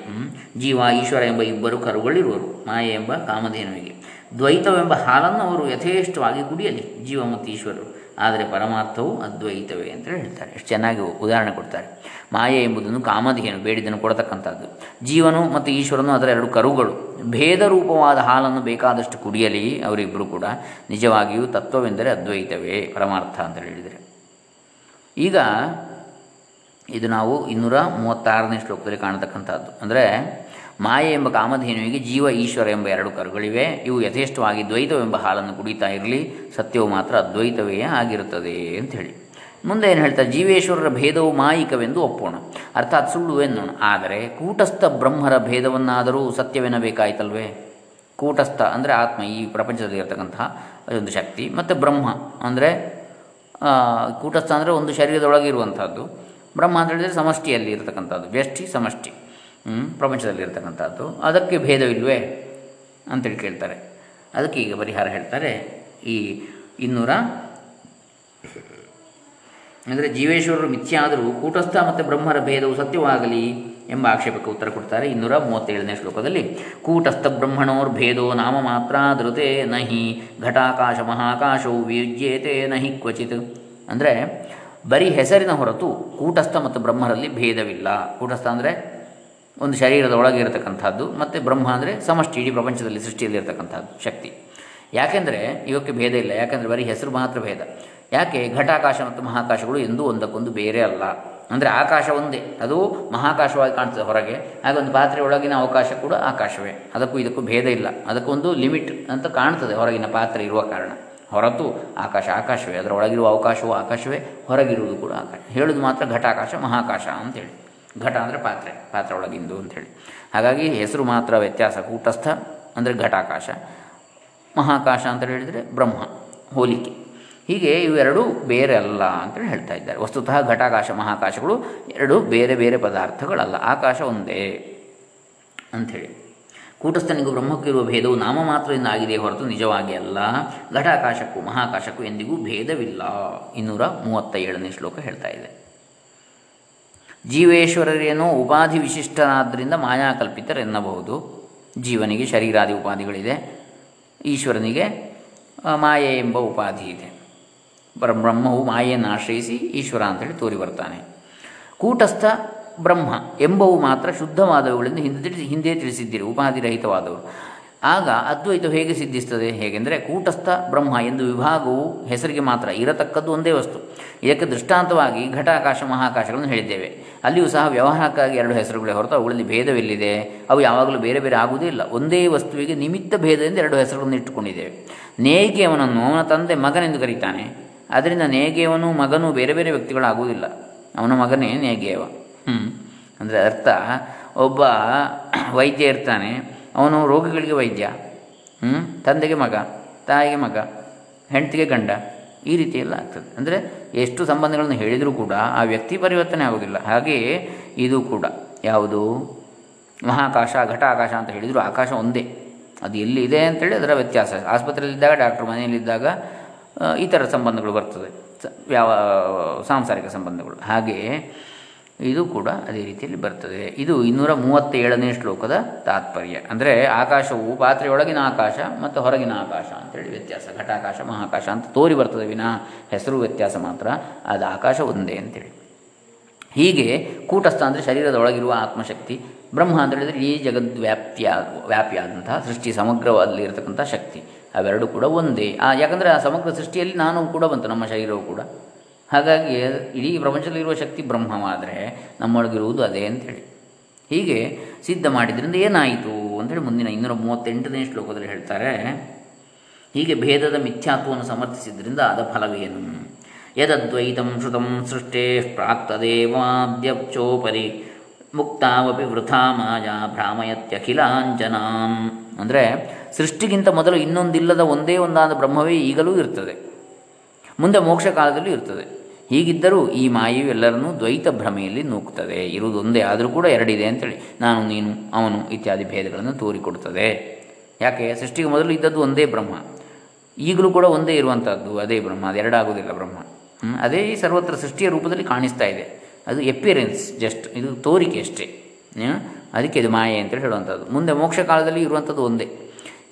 ಜೀವ, ಈಶ್ವರ ಎಂಬ ಇಬ್ಬರು ಕರುಗಳಿರುವರು ಮಾಯೆ ಎಂಬ ಕಾಮಧೇನುವಿಗೆ. ದ್ವೈತವೆಂಬ ಹಾಲನ್ನು ಅವರು ಯಥೇಷ್ಟವಾಗಿ ಕುಡಿಯಲಿ, ಜೀವ ಮತ್ತು ಈಶ್ವರರು. ಆದರೆ ಪರಮಾರ್ಥವು ಅದ್ವೈತವೇ ಅಂತ ಹೇಳ್ತಾರೆ. ಎಷ್ಟು ಚೆನ್ನಾಗಿ ಉದಾಹರಣೆ ಕೊಡ್ತಾರೆ. ಮಾಯೆ ಎಂಬುದನ್ನು ಕಾಮಧೇನು ಬೇಡಿದನ್ನು ಕೊಡತಕ್ಕಂಥದ್ದು. ಜೀವನು ಮತ್ತು ಈಶ್ವರನು ಅದರ ಎರಡು ಕರುಗಳು. ಭೇದ ರೂಪವಾದ ಹಾಲನ್ನು ಬೇಕಾದಷ್ಟು ಕುಡಿಯಲಿ ಅವರಿಬ್ಬರು ಕೂಡ. ನಿಜವಾಗಿಯೂ ತತ್ವವೆಂದರೆ ಅದ್ವೈತವೇ, ಪರಮಾರ್ಥ ಅಂತ ಹೇಳಿದರೆ. ಈಗ ಇದು ನಾವು ಇನ್ನೂರ ಮೂವತ್ತಾರನೇ ಶ್ಲೋಕದಲ್ಲಿ ಕಾಣತಕ್ಕಂಥದ್ದು. ಅಂದರೆ ಮಾಯೆ ಎಂಬ ಕಾಮಧೇನುವಿಗೆ ಜೀವ, ಈಶ್ವರ ಎಂಬ ಎರಡು ಕರುಗಳಿವೆ. ಇವು ಯಥೇಷ್ಟವಾಗಿ ದ್ವೈತವೆಂಬ ಹಾಲನ್ನು ಕುಡಿತಾ ಇರಲಿ. ಸತ್ಯವು ಮಾತ್ರ ಅದ್ವೈತವೇ ಆಗಿರುತ್ತದೆ ಅಂತ ಹೇಳಿ ಮುಂದೆ ಏನು ಹೇಳ್ತಾರೆ? ಜೀವೇಶ್ವರರ ಭೇದವು ಮಾಯಿಕವೆಂದು ಒಪ್ಪೋಣ. ಅರ್ಥಾತ್ ಸುಳ್ಳು ಎನ್ನೋಣ. ಆದರೆ ಕೂಟಸ್ಥ ಬ್ರಹ್ಮರ ಭೇದವನ್ನಾದರೂ ಸತ್ಯವೆನ್ನಬೇಕಾಯ್ತಲ್ವೇ? ಕೂಟಸ್ಥ ಅಂದರೆ ಆತ್ಮ, ಈ ಪ್ರಪಂಚದಲ್ಲಿ ಇರತಕ್ಕಂತಹ ಒಂದು ಶಕ್ತಿ. ಮತ್ತು ಬ್ರಹ್ಮ ಅಂದರೆ ಕೂಟಸ್ಥ ಅಂದರೆ ಒಂದು ಶರೀರದೊಳಗೆ ಇರುವಂಥದ್ದು. ಬ್ರಹ್ಮ ಅಂತ ಹೇಳಿದರೆ ಸಮಷ್ಟಿಯಲ್ಲಿ ಇರತಕ್ಕಂಥದ್ದು. ವ್ಯಷ್ಟಿ, ಸಮಷ್ಟಿ. ಪ್ರಪಂಚದಲ್ಲಿ ಇರತಕ್ಕಂಥದ್ದು. ಅದಕ್ಕೆ ಭೇದವಿಲ್ವೇ ಅಂತೇಳಿ ಕೇಳ್ತಾರೆ. ಅದಕ್ಕೆ ಈಗ ಪರಿಹಾರ ಹೇಳ್ತಾರೆ ಈ ಇನ್ನೂರ ಅಂದರೆ ಜೀವೇಶ್ವರರು ಮಿಥ್ಯಾದರೂ ಕೂಟಸ್ಥ ಮತ್ತು ಬ್ರಹ್ಮರ ಭೇದವು ಸತ್ಯವಾಗಲಿ ಎಂಬ ಆಕ್ಷೇಪಕ್ಕೆ ಉತ್ತರ ಕೊಡ್ತಾರೆ ಇನ್ನೂರ ಮೂವತ್ತೇಳನೇ ಶ್ಲೋಕದಲ್ಲಿ. ಕೂಟಸ್ಥ ಬ್ರಹ್ಮಣೋರ್ ಭೇದೋ ನಾಮ ಮಾತ್ರ ಧೃತೆ ನಹಿ ಘಟಾಕಾಶ ಮಹಾಕಾಶವು ವಿಯುಜ್ಯೇತೆ ನಹಿ ಕ್ವಚಿತ್. ಅಂದರೆ ಬರೀ ಹೆಸರಿನ ಹೊರತು ಕೂಟಸ್ಥ ಮತ್ತು ಬ್ರಹ್ಮರಲ್ಲಿ ಭೇದವಿಲ್ಲ. ಕೂಟಸ್ಥ ಅಂದರೆ ಒಂದು ಶರೀರದ ಒಳಗೆ ಇರತಕ್ಕಂಥದ್ದು, ಮತ್ತು ಬ್ರಹ್ಮ ಅಂದರೆ ಸಮಷ್ಟಿ, ಇಡೀ ಪ್ರಪಂಚದಲ್ಲಿ ಸೃಷ್ಟಿಯಲ್ಲಿ ಇರತಕ್ಕಂಥದ್ದು, ಶಕ್ತಿ. ಯಾಕೆಂದರೆ ಇವಕ್ಕೆ ಭೇದ ಇಲ್ಲ. ಯಾಕೆಂದರೆ ಬರೀ ಹೆಸರು ಮಾತ್ರ ಭೇದ. ಯಾಕೆ? ಘಟಾಕಾಶ ಮತ್ತು ಮಹಾಕಾಶಗಳು ಎಂದೂ ಒಂದಕ್ಕೊಂದು ಬೇರೆ ಅಲ್ಲ. ಅಂದರೆ ಆಕಾಶ ಒಂದೇ. ಅದು ಮಹಾಕಾಶವಾಗಿ ಕಾಣ್ತದೆ ಹೊರಗೆ. ಹಾಗೆ ಒಂದು ಪಾತ್ರೆ ಒಳಗಿನ ಅವಕಾಶ ಕೂಡ ಆಕಾಶವೇ. ಅದಕ್ಕೂ ಇದಕ್ಕೂ ಭೇದ ಇಲ್ಲ. ಅದಕ್ಕೊಂದು ಲಿಮಿಟ್ ಅಂತ ಕಾಣ್ತದೆ ಹೊರಗಿನ ಪಾತ್ರೆ ಇರುವ ಕಾರಣ. ಹೊರತು ಆಕಾಶ ಆಕಾಶವೇ. ಅದರ ಒಳಗಿರುವ ಅವಕಾಶವು ಆಕಾಶವೇ. ಹೊರಗಿರುವುದು ಕೂಡ ಆಕಾಶ. ಹೇಳೋದು ಮಾತ್ರ ಘಟಾಕಾಶ, ಮಹಾಕಾಶ ಅಂತೇಳಿ ಘಟ ಅಂದರೆ ಪಾತ್ರೆ ಪಾತ್ರೆ ಒಳಗಿಂದು ಅಂಥೇಳಿ ಹಾಗಾಗಿ ಹೆಸರು ಮಾತ್ರ ವ್ಯತ್ಯಾಸ, ಕೂಟಸ್ಥ ಅಂದರೆ ಘಟಾಕಾಶ, ಮಹಾಕಾಶ ಅಂತ ಹೇಳಿದರೆ ಬ್ರಹ್ಮ, ಹೋಲಿಕೆ. ಹೀಗೆ ಇವೆರಡೂ ಬೇರೆ ಅಲ್ಲ ಅಂತೇಳಿ ಹೇಳ್ತಾ ಇದ್ದಾರೆ. ವಸ್ತುತಃ ಘಟಾಕಾಶ, ಮಹಾಕಾಶಗಳು ಎರಡು ಬೇರೆ ಬೇರೆ ಪದಾರ್ಥಗಳಲ್ಲ, ಆಕಾಶ ಒಂದೇ ಅಂಥೇಳಿ ಕೂಟಸ್ಥನಿಗೂ ಬ್ರಹ್ಮಕ್ಕಿರುವ ಭೇದವು ನಾಮ ಮಾತ್ರದಿಂದ ಆಗಿದೆ ಹೊರತು ನಿಜವಾಗಿ ಅಲ್ಲ. ಘಟಾಕಾಶಕ್ಕೂ ಮಹಾಕಾಶಕ್ಕೂ ಎಂದಿಗೂ ಭೇದವಿಲ್ಲ. ಇನ್ನೂರ ಮೂವತ್ತ ಶ್ಲೋಕ ಹೇಳ್ತಾ ಇದೆ. ಜೀವೇಶ್ವರರೇನೋ ಉಪಾಧಿ ವಿಶಿಷ್ಟನಾದ್ದರಿಂದ ಮಾಯಾಕಲ್ಪಿತರೆನ್ನಬಹುದು ಜೀವನಿಗೆ ಶರೀರಾದಿ ಉಪಾಧಿಗಳಿದೆ. ಈಶ್ವರನಿಗೆ ಮಾಯೆ ಎಂಬ ಉಪಾಧಿ ಇದೆ. ಬ್ರಹ್ಮವು ಮಾಯೆಯನ್ನು ಆಶ್ರಯಿಸಿ ಈಶ್ವರ ಅಂತೇಳಿ ತೋರಿ ಬರ್ತಾನೆ. ಕೂಟಸ್ಥ ಬ್ರಹ್ಮ ಎಂಬವು ಮಾತ್ರ ಶುದ್ಧವಾದವುಗಳಿಂದ ಹಿಂದೆ ತಿಳಿಸಿ ಹಿಂದೆ ತಿಳಿಸಿದ್ದೀರಿ ಉಪಾಧಿರಹಿತವಾದವು ಆಗ ಅದ್ವೈತ ಹೇಗೆ ಸಿದ್ಧಿಸ್ತದೆ? ಹೇಗೆಂದರೆ ಕೂಟಸ್ಥ ಬ್ರಹ್ಮ ಎಂದು ವಿಭಾಗವು ಹೆಸರಿಗೆ ಮಾತ್ರ ಇರತಕ್ಕದ್ದು ಒಂದೇ ವಸ್ತು. ಇದಕ್ಕೆ ದೃಷ್ಟಾಂತವಾಗಿ ಘಟಾಕಾಶ, ಮಹಾಕಾಶಗಳನ್ನು ಹೇಳಿದ್ದೇವೆ. ಅಲ್ಲಿಯೂ ಸಹ ವ್ಯವಹಾರಕ್ಕಾಗಿ ಎರಡು ಹೆಸರುಗಳೇ ಹೊರತು ಅವುಗಳಲ್ಲಿ ಭೇದವಿಲ್ಲಿದೆ. ಅವು ಯಾವಾಗಲೂ ಬೇರೆ ಬೇರೆ ಆಗುವುದೇ ಇಲ್ಲ ಒಂದೇ ವಸ್ತುವಿಗೆ ನಿಮಿತ್ತ ಭೇದದಿಂದ ಎರಡು ಹೆಸರುಗಳನ್ನು ಇಟ್ಟುಕೊಂಡಿದ್ದೇವೆ. ನೇಗಿಯವನನ್ನು ಅವನ ತಂದೆ ಮಗನೆಂದು ಕರೀತಾನೆ. ಅದರಿಂದ ನೇಗೆಯವನು ಮಗನು ಬೇರೆ ಬೇರೆ ವ್ಯಕ್ತಿಗಳಾಗುವುದಿಲ್ಲ. ಅವನ ಮಗನೇ ನೇಗೆಯವ ಹ್ಞೂ ಅಂದರೆ ಅರ್ಥ, ಒಬ್ಬ ವೈದ್ಯ ಇರ್ತಾನೆ. ಅವನು ರೋಗಿಗಳಿಗೆ ವೈದ್ಯ ತಂದೆಗೆ ಮಗ, ತಾಯಿಗೆ ಮಗ, ಹೆಂಡತಿಗೆ ಗಂಡ, ಈ ರೀತಿ ಎಲ್ಲ ಆಗ್ತದೆ. ಅಂದರೆ ಎಷ್ಟು ಸಂಬಂಧಗಳನ್ನು ಹೇಳಿದರೂ ಕೂಡ ಆ ವ್ಯಕ್ತಿ ಪರಿವರ್ತನೆ ಆಗೋದಿಲ್ಲ. ಹಾಗೆಯೇ ಇದು ಕೂಡ ಯಾವುದು? ಮಹಾಕಾಶ ಘಟ ಆಕಾಶ ಅಂತ ಹೇಳಿದರೂ ಆಕಾಶ ಒಂದೇ. ಅದು ಎಲ್ಲಿ ಇದೆ ಅಂತೇಳಿ ಅದರ ವ್ಯತ್ಯಾಸ. ಆಸ್ಪತ್ರೆಯಲ್ಲಿದ್ದಾಗ, ಡಾಕ್ಟ್ರ್ ಮನೆಯಲ್ಲಿದ್ದಾಗ ಇತರ ಸಂಬಂಧಗಳು ಬರ್ತದೆ. ಯಾವ, ಸಾಂಸಾರಿಕ ಸಂಬಂಧಗಳು. ಹಾಗೆಯೇ ಇದು ಕೂಡ ಅದೇ ರೀತಿಯಲ್ಲಿ ಬರ್ತದೆ. ಇದು ಇನ್ನೂರ ಮೂವತ್ತೇಳನೇ ಶ್ಲೋಕದ ತಾತ್ಪರ್ಯ. ಅಂದರೆ ಆಕಾಶವು ಪಾತ್ರೆಯೊಳಗಿನ ಆಕಾಶ ಮತ್ತು ಹೊರಗಿನ ಆಕಾಶ ಅಂತೇಳಿ ವ್ಯತ್ಯಾಸ. ಘಟಾಕಾಶ, ಮಹಾಕಾಶ ಅಂತ ತೋರಿ ಬರ್ತದೆ ವಿನಃ. ಹೆಸರು ವ್ಯತ್ಯಾಸ ಮಾತ್ರ. ಅದು ಆಕಾಶ ಒಂದೇ ಅಂತೇಳಿ ಹೀಗೆ ಕೂಟಸ್ಥ ಅಂದರೆ ಶರೀರದ ಒಳಗಿರುವ ಆತ್ಮಶಕ್ತಿ, ಬ್ರಹ್ಮ ಅಂತ ಹೇಳಿದರೆ ಈ ಜಗದ್ವ್ಯಾಪ್ತಿಯ, ವ್ಯಾಪಿಯಾದಂತಹ ಸೃಷ್ಟಿ ಸಮಗ್ರವಾದಲ್ಲಿ ಇರತಕ್ಕಂಥ ಶಕ್ತಿ. ಅವೆರಡೂ ಕೂಡ ಒಂದೇ. ಆ, ಯಾಕಂದರೆ ಆ ಸಮಗ್ರ ಸೃಷ್ಟಿಯಲ್ಲಿ ನಾನು ಕೂಡ ಬಂತು, ನಮ್ಮ ಶರೀರವು ಕೂಡ. ಹಾಗಾಗಿ ಇಡೀ ಪ್ರಪಂಚದಲ್ಲಿರುವ ಶಕ್ತಿ ಬ್ರಹ್ಮವಾದರೆ ನಮ್ಮೊಳಗಿರುವುದು ಅದೇ ಅಂತೇಳಿ. ಹೀಗೆ ಸಿದ್ಧ ಮಾಡಿದ್ರಿಂದ ಏನಾಯಿತು ಅಂತೇಳಿ ಮುಂದಿನ ಇನ್ನೂರ ಮೂವತ್ತೆಂಟನೇ ಶ್ಲೋಕದಲ್ಲಿ ಹೇಳ್ತಾರೆ. ಹೀಗೆ ಭೇದದ ಮಿಥ್ಯಾತ್ವವನ್ನು ಸಮರ್ಥಿಸಿದ್ರಿಂದ ಅದ ಫಲವೇನು? ಯದದ್ವೈತಂ ಶ್ರುತಂ ಸೃಷ್ಟೇ ಪ್ರಾಕ್ತದೇವಾದ್ಯಚೋಪರಿ ಮುಕ್ತಾವಪಿ ವೃಥಾ ಮಾಯಾ ಭ್ರಾಮಯತ್ಯಖಿಲಾಂಜನಾಂ. ಅಂದರೆ ಸೃಷ್ಟಿಗಿಂತ ಮೊದಲು ಇನ್ನೊಂದಿಲ್ಲದ ಒಂದೇ ಒಂದಾದ ಬ್ರಹ್ಮವೇ ಈಗಲೂ ಇರ್ತದೆ. ಮುಂದೆ ಮೋಕ್ಷ ಕಾಲದಲ್ಲೂ ಇರ್ತದೆ. ಹೀಗಿದ್ದರೂ ಈ ಮಾಯೆಯು ಎಲ್ಲರನ್ನೂ ದ್ವೈತ ಭ್ರಮೆಯಲ್ಲಿ ನೂಕ್ತದೆ ಇರುವುದೊಂದೇ ಆದರೂ ಕೂಡ ಎರಡಿದೆ ಅಂತೇಳಿ ನಾನು, ನೀನು, ಅವನು ಇತ್ಯಾದಿ ಭೇದಗಳನ್ನು ತೋರಿಕೊಡುತ್ತದೆ. ಯಾಕೆ? ಸೃಷ್ಟಿಗೆ ಮೊದಲು ಇದ್ದದ್ದು ಒಂದೇ ಬ್ರಹ್ಮ. ಈಗಲೂ ಕೂಡ ಒಂದೇ ಇರುವಂಥದ್ದು ಅದೇ ಬ್ರಹ್ಮ ಎರಡಾಗುವುದಿಲ್ಲ ಬ್ರಹ್ಮ. ಅದೇ ಸರ್ವತ್ರ ಸೃಷ್ಟಿಯ ರೂಪದಲ್ಲಿ ಕಾಣಿಸ್ತಾ ಇದೆ. ಅದು ಎಪಿಯರೆನ್ಸ್ ಜಸ್ಟ್ ಇದು ತೋರಿಕೆ ಅಷ್ಟೇ. ಅದಕ್ಕೆ ಇದು ಮಾಯೆ ಅಂತೇಳಿ ಹೇಳುವಂಥದ್ದು ಮುಂದೆ ಮೋಕ್ಷ ಕಾಲದಲ್ಲಿ ಇರುವಂಥದ್ದು ಒಂದೇ.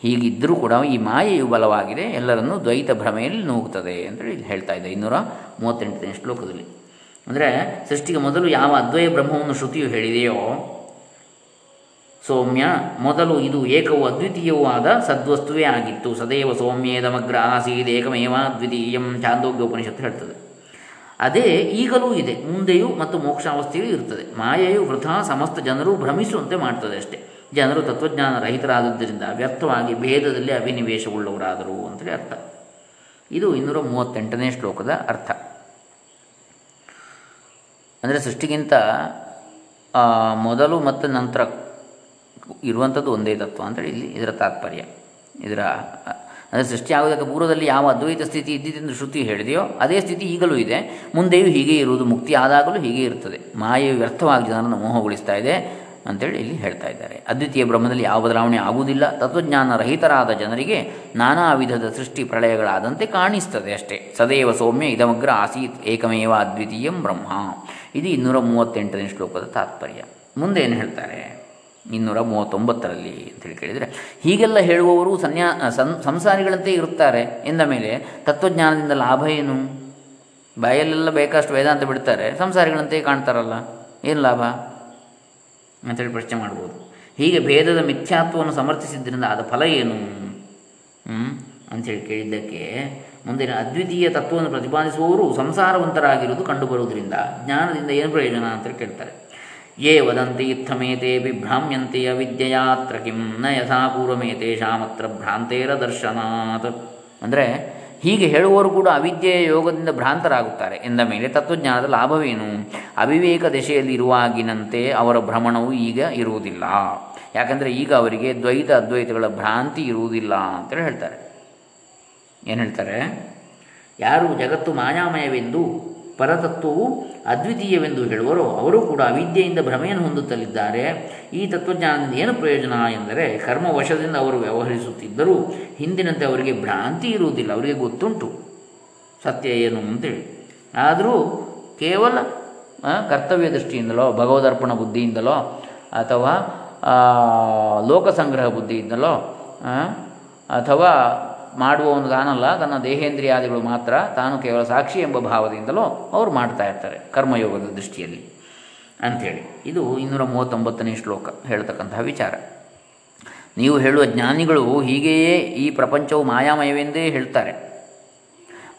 ಹೀಗಿದ್ದರೂ ಕೂಡ ಈ ಮಾಯೆಯು ಬಲವಾಗಿದೆ, ಎಲ್ಲರನ್ನೂ ದ್ವೈತ ಭ್ರಮೆಯಲ್ಲಿ ನೂಗುತ್ತದೆ ಅಂತೇಳಿ ಹೇಳ್ತಾ ಇದೆ ಇನ್ನೂರ ಮೂವತ್ತೆಂಟನೇ ಶ್ಲೋಕದಲ್ಲಿ. ಅಂದರೆ ಸೃಷ್ಟಿಗೆ ಮೊದಲು ಯಾವ ಅದ್ವಯ ಬ್ರಹ್ಮವನ್ನು ಶ್ರುತಿಯು ಹೇಳಿದೆಯೋ, ಸೌಮ್ಯ, ಮೊದಲು ಇದು ಏಕವು ಅದ್ವಿತೀಯವೂ ಆದ ಸದ್ವಸ್ತುವೇ ಆಗಿತ್ತು. ಸದೈವ ಸೌಮ್ಯೇದಮಗ್ರ ಆಸೀದ್ ಏಕಮೇವ ದ್ವಿತೀಯಂ ಚಾಂದೋಗ್ಯ ಉಪನಿಷತ್ತು ಹೇಳ್ತದೆ. ಅದೇ ಈಗಲೂ ಇದೆ, ಮುಂದೆಯೂ ಮತ್ತು ಮೋಕ್ಷಾವಸ್ಥೆಯೂ ಇರುತ್ತದೆ ಮಾಯೆಯು ವೃಥಾ ಸಮಸ್ತ ಜನರು ಭ್ರಮಿಸುವಂತೆ ಮಾಡ್ತದೆ ಅಷ್ಟೇ. ಜನರು ತತ್ವಜ್ಞಾನ ರಹಿತರಾದದ್ದರಿಂದ ವ್ಯರ್ಥವಾಗಿ ಭೇದದಲ್ಲಿ ಅಭಿನಿವೇಶಗೊಳ್ಳುವರಾದರು ಅಂತೇಳಿ ಅರ್ಥ. ಇದು ಇನ್ನೂರ ಮೂವತ್ತೆಂಟನೇ ಶ್ಲೋಕದ ಅರ್ಥ. ಅಂದರೆ ಸೃಷ್ಟಿಗಿಂತ ಮೊದಲು ಮತ್ತು ನಂತರ ಇರುವಂಥದ್ದು ಒಂದೇ ತತ್ವ ಅಂತೇಳಿ ಇಲ್ಲಿ ಇದರ ತಾತ್ಪರ್ಯ. ಇದರ, ಅಂದರೆ ಸೃಷ್ಟಿಯಾಗುವುದಕ್ಕೆ ಪೂರ್ವದಲ್ಲಿ ಯಾವ ಅದ್ವೈತ ಸ್ಥಿತಿ ಇದ್ದಿದ್ದೆಂದು ಶ್ರುತಿ ಹೇಳಿದೆಯೋ, ಅದೇ ಸ್ಥಿತಿ ಈಗಲೂ ಇದೆ. ಮುಂದೆಯೂ ಹೀಗೆ ಇರುವುದು ಮುಕ್ತಿ ಆದಾಗಲೂ ಹೀಗೆ ಇರುತ್ತದೆ. ಮಾಯೆಯು ವ್ಯರ್ಥವಾಗಿ ಜನರನ್ನು ಮೋಹಗೊಳಿಸ್ತಾ ಇದೆ. ಅಂತೇಳಿ ಇಲ್ಲಿ ಹೇಳ್ತಾ ಇದ್ದಾರೆ. ಅದ್ವಿತೀಯ ಬ್ರಹ್ಮದಲ್ಲಿ ಯಾವ ಬದಲಾವಣೆ ಆಗುವುದಿಲ್ಲ. ತತ್ವಜ್ಞಾನ ರಹಿತರಾದ ಜನರಿಗೆ ನಾನಾ ವಿಧದ ಸೃಷ್ಟಿ ಪ್ರಳಯಗಳಾದಂತೆ ಕಾಣಿಸ್ತದೆ ಅಷ್ಟೇ. ಸದೈವ ಸೌಮ್ಯ ಇದಮಗ್ರ ಆಸೀತ್ ಏಕಮೇವ ಅದ್ವಿತೀಯಂ ಬ್ರಹ್ಮ. ಇದು ಇನ್ನೂರ ಮೂವತ್ತೆಂಟನೇ ಶ್ಲೋಕದ ತಾತ್ಪರ್ಯ. ಮುಂದೆ ಏನು ಹೇಳ್ತಾರೆ? ಇನ್ನೂರ ಮೂವತ್ತೊಂಬತ್ತರಲ್ಲಿ ಅಂತೇಳಿ ಕೇಳಿದರೆ, ಹೀಗೆಲ್ಲ ಹೇಳುವವರು ಸನ್ಯಾ ಸನ್ ಸಂಸಾರಿಗಳಂತೆ ಇರುತ್ತಾರೆ. ಎಂದ ಮೇಲೆ ತತ್ವಜ್ಞಾನದಿಂದ ಲಾಭ ಏನು? ಬಾಯಲ್ಲೆಲ್ಲ ಬೇಕಷ್ಟು ವೇದಾಂತ ಬಿಡ್ತಾರೆ. ಸಂಸಾರಿಗಳಂತೆ ಕಾಣ್ತಾರಲ್ಲ. ಏನು ಲಾಭ? ಅಂತೇಳಿ ಪ್ರಶ್ನೆ ಮಾಡ್ಬೋದು. ಹೀಗೆ ಭೇದದ ಮಿಥ್ಯಾತ್ವವನ್ನು ಸಮರ್ಥಿಸಿದ್ದರಿಂದ ಆದ ಫಲ ಏನು? ಅಂಥೇಳಿ ಕೇಳಿದ್ದಕ್ಕೆ ಮುಂದಿನ ಅದ್ವಿತೀಯ ತತ್ವವನ್ನು ಪ್ರತಿಪಾದಿಸುವವರು ಸಂಸಾರವಂತರಾಗಿರುವುದು ಕಂಡುಬರುವುದರಿಂದ ಜ್ಞಾನದಿಂದ ಏನು ಪ್ರಯೋಜನ ಅಂತ ಕೇಳ್ತಾರೆ. ಯೇ ವದಂತಿ ಇತ್ತಮೇತೆ ಬಿಭ್ರಾಮ್ಯಂತೆ ಅವಿದ್ಯೆಯಾತ್ರ ಕಿಂ ನ ಯಥಾ ಪೂರ್ವಮೇತೇಷಾಮತ್ರ ಭ್ರಾಂತೇರ ದರ್ಶನಾತ್. ಅಂದರೆ ಹೀಗೆ ಹೇಳುವವರು ಕೂಡ ಅವಿದ್ಯೆಯ ಯೋಗದಿಂದ ಭ್ರಾಂತರಾಗುತ್ತಾರೆ. ಎಂದ ಮೇಲೆ ತತ್ವಜ್ಞಾನದ ಲಾಭವೇನು? ಅವಿವೇಕ ದಶೆಯಲ್ಲಿ ಇರುವಾಗಿನಂತೆ ಅವರ ಭ್ರಮಣವು ಈಗ ಇರುವುದಿಲ್ಲ. ಯಾಕಂದರೆ ಈಗ ಅವರಿಗೆ ದ್ವೈತ ಅದ್ವೈತಗಳ ಭ್ರಾಂತಿ ಇರುವುದಿಲ್ಲ ಅಂತೇಳಿ ಹೇಳ್ತಾರೆ. ಏನು ಹೇಳ್ತಾರೆ? ಯಾರು ಜಗತ್ತು ಮಾಯಾಮಯವೆಂದು ಪರತತ್ವವು ಅದ್ವಿತೀಯವೆಂದು ಹೇಳುವರೋ. ಅವರು ಕೂಡ ಅವಿದ್ಯೆಯಿಂದ ಭ್ರಮೆಯನ್ನು ಹೊಂದುತ್ತಲಿದ್ದಾರೆ. ಈ ತತ್ವಜ್ಞಾನದಿಂದ ಏನು ಪ್ರಯೋಜನ ಎಂದರೆ ಕರ್ಮವಶದಿಂದ ಅವರು ವ್ಯವಹರಿಸುತ್ತಿದ್ದರೂ ಹಿಂದಿನಂತೆ ಅವರಿಗೆ ಭ್ರಾಂತಿ ಇರುವುದಿಲ್ಲ. ಅವರಿಗೆ ಗೊತ್ತುಂಟು. ಸತ್ಯ ಏನು ಅಂತೇಳಿ. ಆದರೂ ಕೇವಲ ಕರ್ತವ್ಯ ದೃಷ್ಟಿಯಿಂದಲೋ, ಭಗವದರ್ಪಣ ಬುದ್ಧಿಯಿಂದಲೋ, ಅಥವಾ ಲೋಕಸಂಗ್ರಹ ಬುದ್ಧಿಯಿಂದಲೋ ಅಥವಾ ಮಾಡುವ ಒಂದು ತಾನಲ್ಲ, ತನ್ನ ದೇಹೇಂದ್ರಿಯಾದಿಗಳು ಮಾತ್ರ ತಾನು ಕೇವಲ ಸಾಕ್ಷಿ ಎಂಬ ಭಾವದಿಂದಲೋ ಅವರು ಮಾಡ್ತಾ ಇರ್ತಾರೆ ಕರ್ಮಯೋಗದ ದೃಷ್ಟಿಯಲ್ಲಿ ಅಂಥೇಳಿ. ಇದು ಇನ್ನೂರ ಮೂವತ್ತೊಂಬತ್ತನೇ ಶ್ಲೋಕ ಹೇಳ್ತಕ್ಕಂತಹ ವಿಚಾರ. ನೀವು ಹೇಳುವ ಜ್ಞಾನಿಗಳು ಹೀಗೆಯೇ ಈ ಪ್ರಪಂಚವು ಮಾಯಾಮಯವೆಂದೇ ಹೇಳ್ತಾರೆ.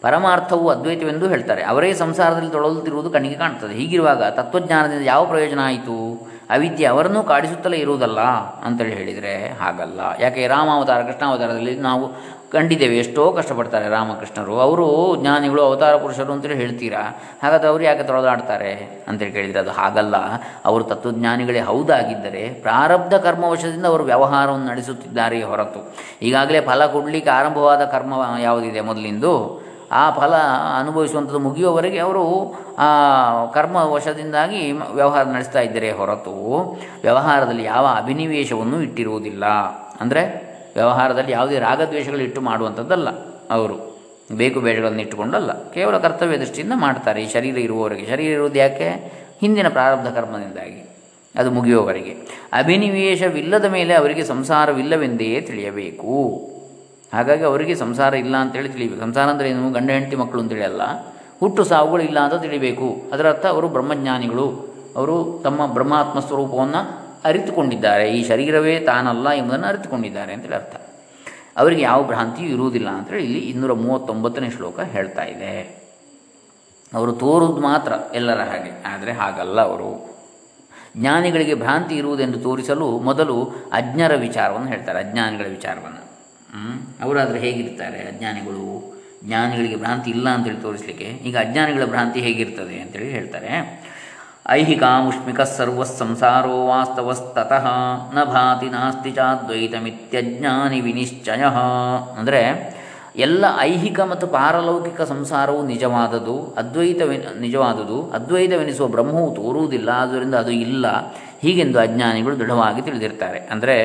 ಪರಮಾರ್ಥವು ಅದ್ವೈತವೆಂದು ಹೇಳ್ತಾರೆ. ಅವರೇ ಸಂಸಾರದಲ್ಲಿ ತೊಳಲುತ್ತಿರುವುದು ಕಣ್ಣಿಗೆ ಕಾಣ್ತದೆ. ಹೀಗಿರುವಾಗ ತತ್ವಜ್ಞಾನದಿಂದ ಯಾವ ಪ್ರಯೋಜನ ಆಯಿತು? ಅವಿದ್ಯೆ ಅವರನ್ನು ಕಾಡಿಸುತ್ತಲೇ ಇರುವುದಲ್ಲ ಅಂತೇಳಿ ಹೇಳಿದರೆ ಹಾಗಲ್ಲ. ಯಾಕೆ ರಾಮಾವತಾರ, ಕೃಷ್ಣಾವತಾರದಲ್ಲಿ ನಾವು ಕಂಡಿದ್ದೇವೆ. ಎಷ್ಟೋ ಕಷ್ಟಪಡ್ತಾರೆ ರಾಮಕೃಷ್ಣರು. ಅವರು ಜ್ಞಾನಿಗಳು, ಅವತಾರ ಪುರುಷರು ಅಂತೇಳಿ ಹೇಳ್ತೀರಾ? ಹಾಗಾದ್ರೆ ಅವರು ಯಾಕೆ ತೊಳೆದಾಡ್ತಾರೆ ಅಂತೇಳಿ ಕೇಳಿದರೆ ಅದು ಹಾಗಲ್ಲ. ಅವರು ತತ್ವಜ್ಞಾನಿಗಳೇ ಹೌದಾಗಿದ್ದರೆ ಪ್ರಾರಬ್ಧ ಕರ್ಮವಶದಿಂದ ಅವರು ವ್ಯವಹಾರವನ್ನು ನಡೆಸುತ್ತಿದ್ದಾರೆ ಹೊರತು. ಈಗಾಗಲೇ ಫಲ ಕೊಡಲಿಕ್ಕೆ ಆರಂಭವಾದ ಕರ್ಮ ಯಾವುದಿದೆ ಮೊದಲಿಂದು? ಆ ಫಲ ಅನುಭವಿಸುವಂಥದ್ದು ಮುಗಿಯುವವರೆಗೆ ಅವರು ಆ ಕರ್ಮ ವಶದಿಂದಾಗಿ ವ್ಯವಹಾರ ನಡೆಸ್ತಾ ಇದ್ದರೆ ಹೊರತು. ವ್ಯವಹಾರದಲ್ಲಿ ಯಾವ ಅಭಿನಿವೇಶವನ್ನು ಇಟ್ಟಿರುವುದಿಲ್ಲ. ಅಂದರೆ ವ್ಯವಹಾರದಲ್ಲಿ ಯಾವುದೇ ರಾಗದ್ವೇಷಗಳು ಇಟ್ಟು ಮಾಡುವಂಥದ್ದಲ್ಲ ಅವರು. ಬೇಕು ಬೇಡಗಳನ್ನು ಇಟ್ಟುಕೊಂಡಲ್ಲ. ಕೇವಲ ಕರ್ತವ್ಯ ದೃಷ್ಟಿಯಿಂದ ಮಾಡ್ತಾರೆ. ಈ ಶರೀರ ಇರುವವರೆಗೆ. ಶರೀರ ಇರುವುದು ಯಾಕೆ? ಹಿಂದಿನ ಪ್ರಾರಬ್ಧ ಕರ್ಮದಿಂದಾಗಿ. ಅದು ಮುಗಿಯುವವರೆಗೆ. ಅಭಿನಿವೇಶವಿಲ್ಲದ ಮೇಲೆ ಅವರಿಗೆ ಸಂಸಾರವಿಲ್ಲವೆಂದೇ ತಿಳಿಯಬೇಕು. ಹಾಗಾಗಿ ಅವರಿಗೆ ಸಂಸಾರ ಇಲ್ಲ ಅಂತೇಳಿ ತಿಳಿಬೇಕು ಸಂಸಾರ ಅಂದರೆ ಏನು? ಗಂಡ, ಹೆಂಡತಿ, ಮಕ್ಕಳು ಅಂತೇಳಿ ಅಲ್ಲ. ಹುಟ್ಟು ಸಾವುಗಳು ಇಲ್ಲ ಅಂತ ತಿಳಿಬೇಕು ಅದರರ್ಥ ಅವರು ಬ್ರಹ್ಮಜ್ಞಾನಿಗಳು. ಅವರು ತಮ್ಮ ಬ್ರಹ್ಮಾತ್ಮ ಸ್ವರೂಪವನ್ನು ಅರಿತುಕೊಂಡಿದ್ದಾರೆ. ಈ ಶರೀರವೇ ತಾನಲ್ಲ ಎಂಬುದನ್ನು ಅರಿತುಕೊಂಡಿದ್ದಾರೆ ಅಂತೇಳಿ ಅರ್ಥ. ಅವರಿಗೆ ಯಾವ ಭ್ರಾಂತಿಯೂ ಇರುವುದಿಲ್ಲ ಅಂತೇಳಿ ಇಲ್ಲಿ ಇನ್ನೂರ ಮೂವತ್ತೊಂಬತ್ತನೇ ಶ್ಲೋಕ ಹೇಳ್ತಾ ಇದೆ. ಅವರು ತೋರುವುದು ಮಾತ್ರ ಎಲ್ಲರ ಹಾಗೆ, ಆದರೆ ಹಾಗಲ್ಲ ಅವರು. ಜ್ಞಾನಿಗಳಿಗೆ ಭ್ರಾಂತಿ ಇರುವುದೆಂದು ತೋರಿಸಲು ಮೊದಲು ಅಜ್ಞರ ವಿಚಾರವನ್ನು ಹೇಳ್ತಾರೆ, ಅಜ್ಞಾನಿಗಳ ವಿಚಾರವನ್ನು. ಅವರಾದರೆ ಹೇಗಿರ್ತಾರೆ ಅಜ್ಞಾನಿಗಳು? ಜ್ಞಾನಿಗಳಿಗೆ ಭ್ರಾಂತಿ ಇಲ್ಲ ಅಂತೇಳಿ ತೋರಿಸಲಿಕ್ಕೆ. ಈಗ ಅಜ್ಞಾನಿಗಳ ಭ್ರಾಂತಿ ಹೇಗಿರ್ತದೆ ಅಂತೇಳಿ ಹೇಳ್ತಾರೆ. ಐಹಿಕಾಮುಷ್ಮಿಕ ಸರ್ವ ಸಂಸಾರೋ ವಾಸ್ತವಸ್ತತಃ ನ ಭಾತಿ ನಾಸ್ತಿ ಚಾದ್ವೈತಮಿತ್ಯಜ್ಞಾನಿ ವಿನಿಶ್ಚಯ ಅಂದರೆ, ಎಲ್ಲ ಐಹಿಕ ಮತ್ತು ಪಾರಲೌಕಿಕ ಸಂಸಾರವು ನಿಜವಾದದು ಅದ್ವೈತವೆ ನಿಜವಾದುದು ಅದ್ವೈತವೆನಿಸುವ ಬ್ರಹ್ಮವು ತೋರುವುದಿಲ್ಲ, ಆದ್ದರಿಂದ ಅದು ಇಲ್ಲ. ಹೀಗೆಂದು ಅಜ್ಞಾನಿಗಳು ದೃಢವಾಗಿ ತಿಳಿದಿರ್ತಾರೆ. ಅಂದರೆ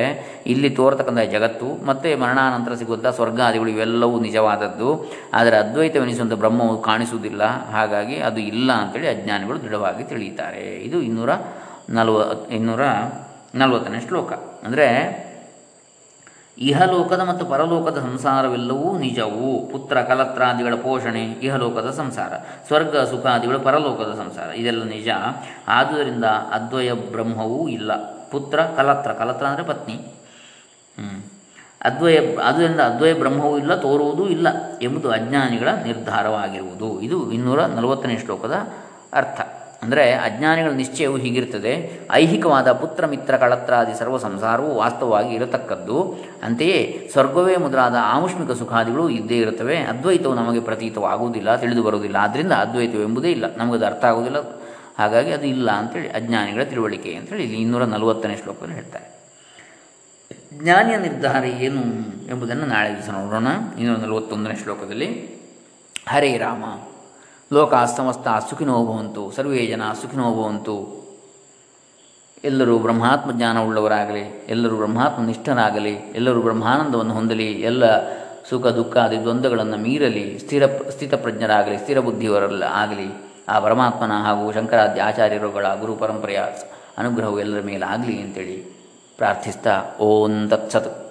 ಇಲ್ಲಿ ತೋರ್ತಕ್ಕಂಥ ಜಗತ್ತು, ಮತ್ತು ಮರಣಾನಂತರ ಸಿಗುವಂಥ ಸ್ವರ್ಗಾದಿಗಳು ಇವೆಲ್ಲವೂ ನಿಜವಾದದ್ದು. ಆದರೆ ಅದ್ವೈತವೆನಿಸುವಂಥ ಬ್ರಹ್ಮವು ಕಾಣಿಸುವುದಿಲ್ಲ. ಹಾಗಾಗಿ ಅದು ಇಲ್ಲ ಅಂತೇಳಿ ಅಜ್ಞಾನಿಗಳು ದೃಢವಾಗಿ ತಿಳಿಯುತ್ತಾರೆ. ಇದು ಇನ್ನೂರ ನಲ್ವ, ಇನ್ನೂರ ನಲವತ್ತನೇ ಶ್ಲೋಕ. ಅಂದರೆ ಇಹಲೋಕದ ಮತ್ತು ಪರಲೋಕದ ಸಂಸಾರವೆಲ್ಲವೂ ನಿಜವು. ಪುತ್ರ ಕಲತ್ರಾದಿಗಳ ಪೋಷಣೆ, ಇಹಲೋಕದ ಸಂಸಾರ. ಸ್ವರ್ಗ ಸುಖಾದಿಗಳು ಪರಲೋಕದ ಸಂಸಾರ. ಇದೆಲ್ಲ ನಿಜ. ಆದುದರಿಂದ ಅದ್ವಯ ಬ್ರಹ್ಮವೂ ಇಲ್ಲ. ಪುತ್ರ ಕಲತ್ರ. ಕಲತ್ರ ಅಂದರೆ ಪತ್ನಿ. ಅದ್ವಯ ಅದರಿಂದ ಅದ್ವಯ ಬ್ರಹ್ಮವೂ ಇಲ್ಲ, ತೋರುವುದೂ ಇಲ್ಲ ಎಂಬುದು ಅಜ್ಞಾನಿಗಳ ನಿರ್ಧಾರವಾಗಿರುವುದು. ಇದು ಇನ್ನೂರ ನಲವತ್ತನೇ ಶ್ಲೋಕದ ಅರ್ಥ. ಅಂದರೆ ಅಜ್ಞಾನಿಗಳ ನಿಶ್ಚಯವು ಹೀಗಿರ್ತದೆ ಐಹಿಕವಾದ ಪುತ್ರ ಮಿತ್ರ ಕಳತ್ರಾದಿ ಸರ್ವ ಸಂಸಾರವು ವಾಸ್ತವವಾಗಿ ಇರತಕ್ಕದ್ದು. ಅಂತೆಯೇ ಸ್ವರ್ಗವೇ ಮುದ್ರಾದ ಆಮುಷ್ಮಿಕ ಸುಖಾದಿಗಳು ಇದ್ದೇ ಇರುತ್ತವೆ. ಅದ್ವೈತವು ನಮಗೆ ಪ್ರತೀತವಾಗುವುದಿಲ್ಲ ತಿಳಿದು ಬರುವುದಿಲ್ಲ ಆದ್ದರಿಂದ ಅದ್ವೈತವೆಂಬುದೇ ಇಲ್ಲ. ನಮಗದು ಅರ್ಥ ಆಗುವುದಿಲ್ಲ. ಹಾಗಾಗಿ ಅದು ಇಲ್ಲ ಅಂತೇಳಿ ಅಜ್ಞಾನಿಗಳ ತಿಳುವಳಿಕೆ ಅಂತೇಳಿ ಇಲ್ಲಿ ಇನ್ನೂರ ನಲವತ್ತನೇ ಶ್ಲೋಕದಲ್ಲಿ ಹೇಳ್ತಾರೆ. ಜ್ಞಾನಿಯ ನಿರ್ಧಾರ ಏನು ಎಂಬುದನ್ನು ನಾಳೆ ದಿವಸ ನೋಡೋಣ. ಇನ್ನೂರ ನಲವತ್ತೊಂದನೇ ಶ್ಲೋಕದಲ್ಲಿ ಹರೇ ರಾಮ. ಲೋಕ ಸಮಸ್ತ ಸುಖಿನೋ ಭವಂತು, ಸರ್ವೇ ಜನ ಸುಖಿನೋ ಭವಂತು. ಎಲ್ಲರೂ ಬ್ರಹ್ಮಾತ್ಮ ಜ್ಞಾನವುಳ್ಳವರಾಗಲಿ ಎಲ್ಲರೂ ಬ್ರಹ್ಮಾತ್ಮ ನಿಷ್ಠರಾಗಲಿ, ಎಲ್ಲರೂ ಬ್ರಹ್ಮಾನಂದವನ್ನು ಹೊಂದಲಿ, ಎಲ್ಲ ಸುಖ ದುಃಖ ಆದಿ ದ್ವಂದ್ವಗಳನ್ನು ಮೀರಲಿ, ಸ್ಥಿರ ಸ್ಥಿತಪ್ರಜ್ಞರಾಗಲಿ ಸ್ಥಿರ ಬುದ್ಧಿಯವರಲ್ಲ ಆಗಲಿ, ಆ ಪರಮಾತ್ಮನ ಹಾಗೂ ಶಂಕರಾದ್ಯ ಆಚಾರ್ಯರುಗಳ ಗುರು ಪರಂಪರೆಯ ಅನುಗ್ರಹವು ಎಲ್ಲರ ಮೇಲೆ ಆಗಲಿ ಅಂತೇಳಿ ಪ್ರಾರ್ಥಿಸ್ತಾ ಓಂ ತತ್ಸತ್.